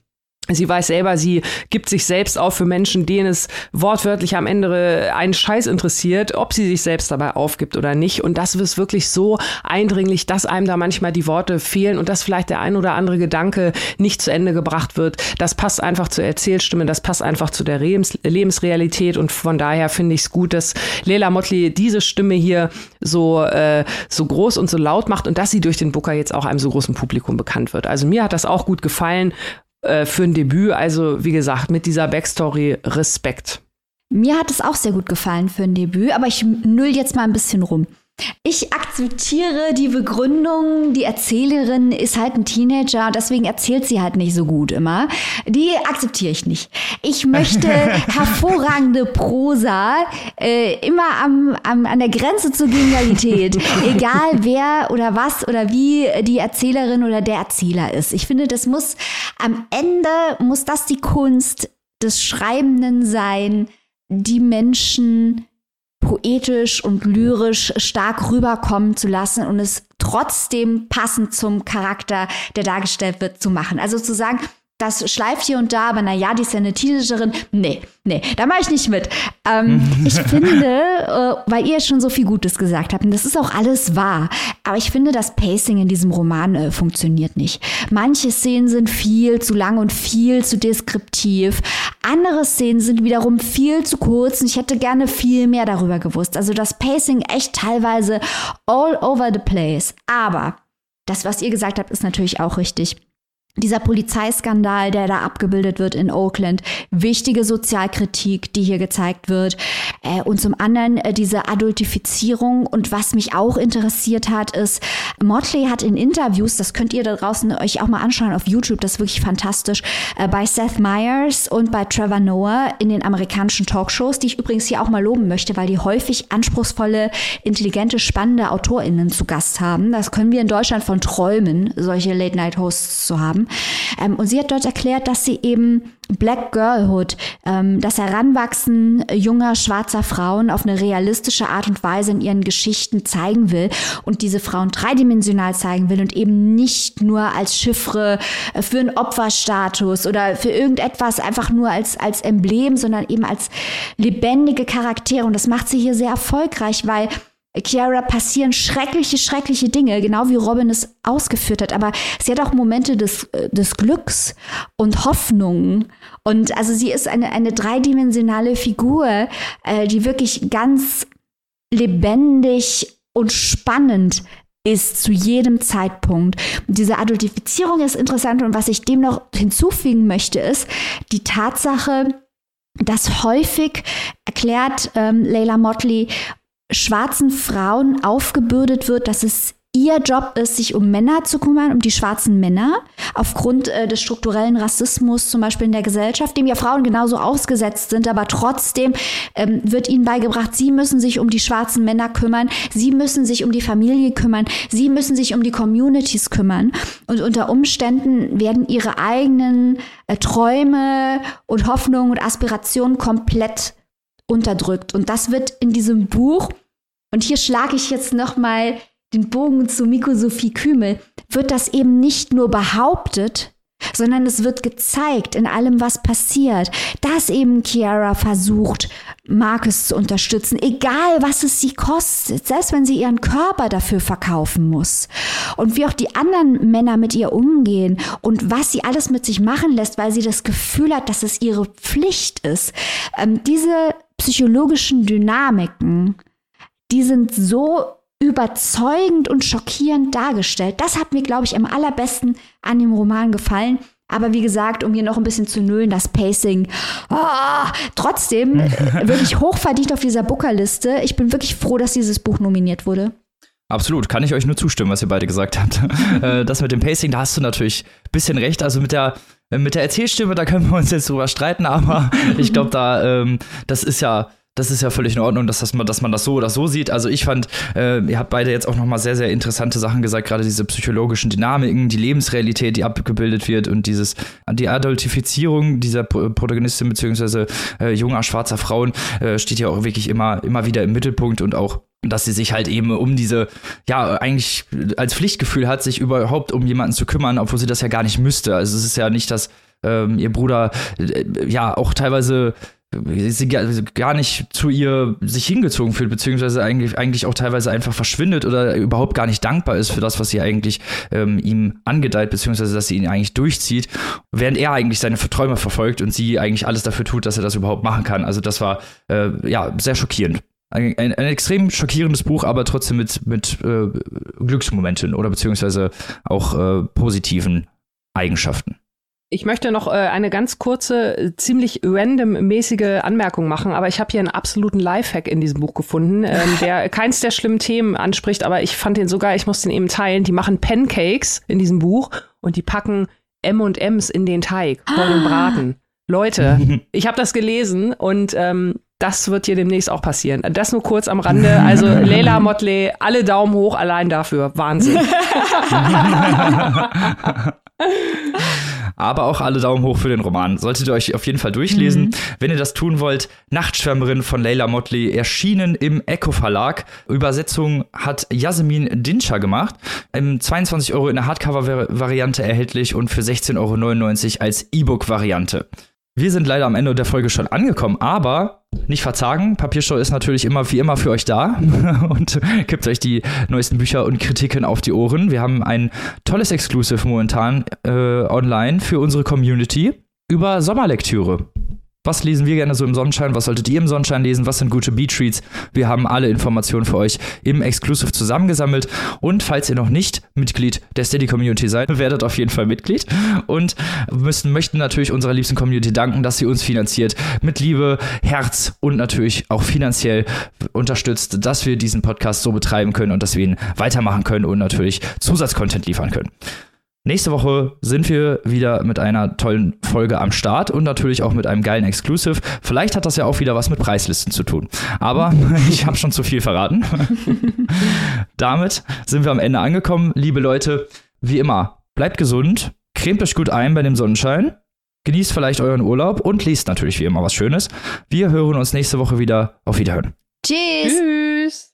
Sie weiß selber, sie gibt sich selbst auf für Menschen, denen es wortwörtlich am Ende einen Scheiß interessiert, ob sie sich selbst dabei aufgibt oder nicht. Und das ist wirklich so eindringlich, dass einem da manchmal die Worte fehlen und dass vielleicht der ein oder andere Gedanke nicht zu Ende gebracht wird. Das passt einfach zur Erzählstimme, das passt einfach zu der Lebens Lebensrealität. Und von daher finde ich es gut, dass Lela Motley diese Stimme hier so, äh, so groß und so laut macht und dass sie durch den Booker jetzt auch einem so großen Publikum bekannt wird. Also mir hat das auch gut gefallen äh, für ein Debüt. Also wie gesagt, mit dieser Backstory Respekt.
Mir hat es auch sehr gut gefallen für ein Debüt, aber ich null jetzt mal ein bisschen rum. Ich akzeptiere die Begründung, die Erzählerin ist halt ein Teenager, deswegen erzählt sie halt nicht so gut immer. Die akzeptiere ich nicht. Ich möchte hervorragende Prosa, äh, immer am, am, an der Grenze zur Genialität, egal wer oder was oder wie die Erzählerin oder der Erzähler ist. Ich finde, das muss am Ende, muss das die Kunst des Schreibenden sein, die Menschen poetisch und lyrisch stark rüberkommen zu lassen und es trotzdem passend zum Charakter, der dargestellt wird, zu machen. Also zu sagen, das schleift hier und da, aber naja, die ist ja eine Teenagerin. Nee, nee, da mache ich nicht mit. Ähm, ich finde, äh, weil ihr schon so viel Gutes gesagt habt, und das ist auch alles wahr, aber ich finde, das Pacing in diesem Roman äh, funktioniert nicht. Manche Szenen sind viel zu lang und viel zu deskriptiv. Andere Szenen sind wiederum viel zu kurz und ich hätte gerne viel mehr darüber gewusst. Also das Pacing echt teilweise all over the place. Aber das, was ihr gesagt habt, ist natürlich auch richtig dieser Polizeiskandal, der da abgebildet wird in Oakland, wichtige Sozialkritik, die hier gezeigt wird. Äh, und zum anderen äh, diese Adultifizierung. Und was mich auch interessiert hat, ist, Motley hat in Interviews, das könnt ihr da draußen euch auch mal anschauen auf YouTube, das ist wirklich fantastisch, äh, bei Seth Meyers und bei Trevor Noah in den amerikanischen Talkshows, die ich übrigens hier auch mal loben möchte, weil die häufig anspruchsvolle, intelligente, spannende AutorInnen zu Gast haben. Das können wir in Deutschland von träumen, solche Late-Night-Hosts zu haben. Haben. Ähm, und sie hat dort erklärt, dass sie eben Black Girlhood, ähm, das Heranwachsen junger schwarzer Frauen auf eine realistische Art und Weise in ihren Geschichten zeigen will und diese Frauen dreidimensional zeigen will und eben nicht nur als Chiffre äh, für einen Opferstatus oder für irgendetwas einfach nur als, als Emblem, sondern eben als lebendige Charaktere. Und das macht sie hier sehr erfolgreich, weil Chiara passieren schreckliche, schreckliche Dinge, genau wie Robin es ausgeführt hat. Aber sie hat auch Momente des, äh, des Glücks und Hoffnung. Und also sie ist eine, eine dreidimensionale Figur, äh, die wirklich ganz lebendig und spannend ist zu jedem Zeitpunkt. Und diese Adultifizierung ist interessant und was ich dem noch hinzufügen möchte, ist die Tatsache, dass häufig erklärt ähm, Leila Motley schwarzen Frauen aufgebürdet wird, dass es ihr Job ist, sich um Männer zu kümmern, um die schwarzen Männer, aufgrund äh, des strukturellen Rassismus zum Beispiel in der Gesellschaft, dem ja Frauen genauso ausgesetzt sind, aber trotzdem ähm, wird ihnen beigebracht, sie müssen sich um die schwarzen Männer kümmern, sie müssen sich um die Familie kümmern, sie müssen sich um die Communities kümmern. Und unter Umständen werden ihre eigenen äh, Träume und Hoffnungen und Aspirationen komplett unterdrückt. Und das wird in diesem Buch und hier schlage ich jetzt noch mal den Bogen zu Miko Sophie Kümel, wird das eben nicht nur behauptet, sondern es wird gezeigt in allem, was passiert, dass eben Chiara versucht, Marcus zu unterstützen, egal was es sie kostet, selbst wenn sie ihren Körper dafür verkaufen muss. Und wie auch die anderen Männer mit ihr umgehen und was sie alles mit sich machen lässt, weil sie das Gefühl hat, dass es ihre Pflicht ist. Ähm, diese psychologischen Dynamiken, die sind so überzeugend und schockierend dargestellt. Das hat mir, glaube ich, am allerbesten an dem Roman gefallen. Aber wie gesagt, um hier noch ein bisschen zu nullen, das Pacing. Oh, trotzdem wirklich hochverdient auf dieser Bookerliste. Ich bin wirklich froh, dass dieses Buch nominiert wurde.
Absolut, kann ich euch nur zustimmen, was ihr beide gesagt habt. Äh, das mit dem Pacing, da hast du natürlich ein bisschen recht. Also mit der, mit der Erzählstimme, da können wir uns jetzt drüber streiten, aber ich glaube, da, ähm, das ist ja das ist ja völlig in Ordnung, dass, das man, dass man das so oder so sieht. Also ich fand, äh, ihr habt beide jetzt auch nochmal sehr, sehr interessante Sachen gesagt, gerade diese psychologischen Dynamiken, die Lebensrealität, die abgebildet wird und dieses, die Adultifizierung dieser Protagonistin beziehungsweise äh, junger schwarzer Frauen äh, steht ja auch wirklich immer, immer wieder im Mittelpunkt und auch dass sie sich halt eben um diese, ja, eigentlich als Pflichtgefühl hat, sich überhaupt um jemanden zu kümmern, obwohl sie das ja gar nicht müsste. Also es ist ja nicht, dass ähm, ihr Bruder äh, ja auch teilweise sie gar nicht zu ihr sich hingezogen fühlt, beziehungsweise eigentlich, eigentlich auch teilweise einfach verschwindet oder überhaupt gar nicht dankbar ist für das, was sie eigentlich ähm, ihm angedeiht, beziehungsweise dass sie ihn eigentlich durchzieht, während er eigentlich seine Träume verfolgt und sie eigentlich alles dafür tut, dass er das überhaupt machen kann. Also das war äh, ja sehr schockierend. Ein, ein, ein, extrem schockierendes Buch, aber trotzdem mit, mit äh, Glücksmomenten oder beziehungsweise auch äh, positiven Eigenschaften.
Ich möchte noch äh, eine ganz kurze, ziemlich random-mäßige Anmerkung machen, aber ich habe hier einen absoluten Lifehack in diesem Buch gefunden, ähm, der keins der schlimmen Themen anspricht, aber ich fand den sogar, ich muss den eben teilen. Die machen Pancakes in diesem Buch und die packen M&Ms in den Teig vor dem Braten. Leute, ich habe das gelesen und ähm, das wird hier demnächst auch passieren. Das nur kurz am Rande. Also Leila Motley, alle Daumen hoch allein dafür. Wahnsinn.
Aber auch alle Daumen hoch für den Roman. Solltet ihr euch auf jeden Fall durchlesen. Mhm. Wenn ihr das tun wollt, Nachtschwärmerin von Leila Motley, erschienen im Echo Verlag. Übersetzung hat Yasemin Dinscher gemacht. Im 22 Euro in der Hardcover-Variante erhältlich und für 16,99 Euro als E-Book-Variante. Wir sind leider am Ende der Folge schon angekommen, aber nicht verzagen. Papiershow ist natürlich immer wie immer für euch da und gibt euch die neuesten Bücher und Kritiken auf die Ohren. Wir haben ein tolles Exclusive momentan äh, online für unsere Community über Sommerlektüre. Was lesen wir gerne so im Sonnenschein? Was solltet ihr im Sonnenschein lesen? Was sind gute Beat-Treats? Wir haben alle Informationen für euch im Exclusive zusammengesammelt. Und falls ihr noch nicht Mitglied der Steady Community seid, werdet auf jeden Fall Mitglied. Und müssen, möchten natürlich unserer liebsten Community danken, dass sie uns finanziert. Mit Liebe, Herz und natürlich auch finanziell unterstützt, dass wir diesen Podcast so betreiben können und dass wir ihn weitermachen können und natürlich Zusatzcontent liefern können. Nächste Woche sind wir wieder mit einer tollen Folge am Start und natürlich auch mit einem geilen Exclusive. Vielleicht hat das ja auch wieder was mit Preislisten zu tun. Aber ich habe schon zu viel verraten. Damit sind wir am Ende angekommen. Liebe Leute, wie immer, bleibt gesund, cremt euch gut ein bei dem Sonnenschein. Genießt vielleicht euren Urlaub und liest natürlich wie immer was Schönes. Wir hören uns nächste Woche wieder. Auf Wiederhören.
Tschüss.
Tschüss.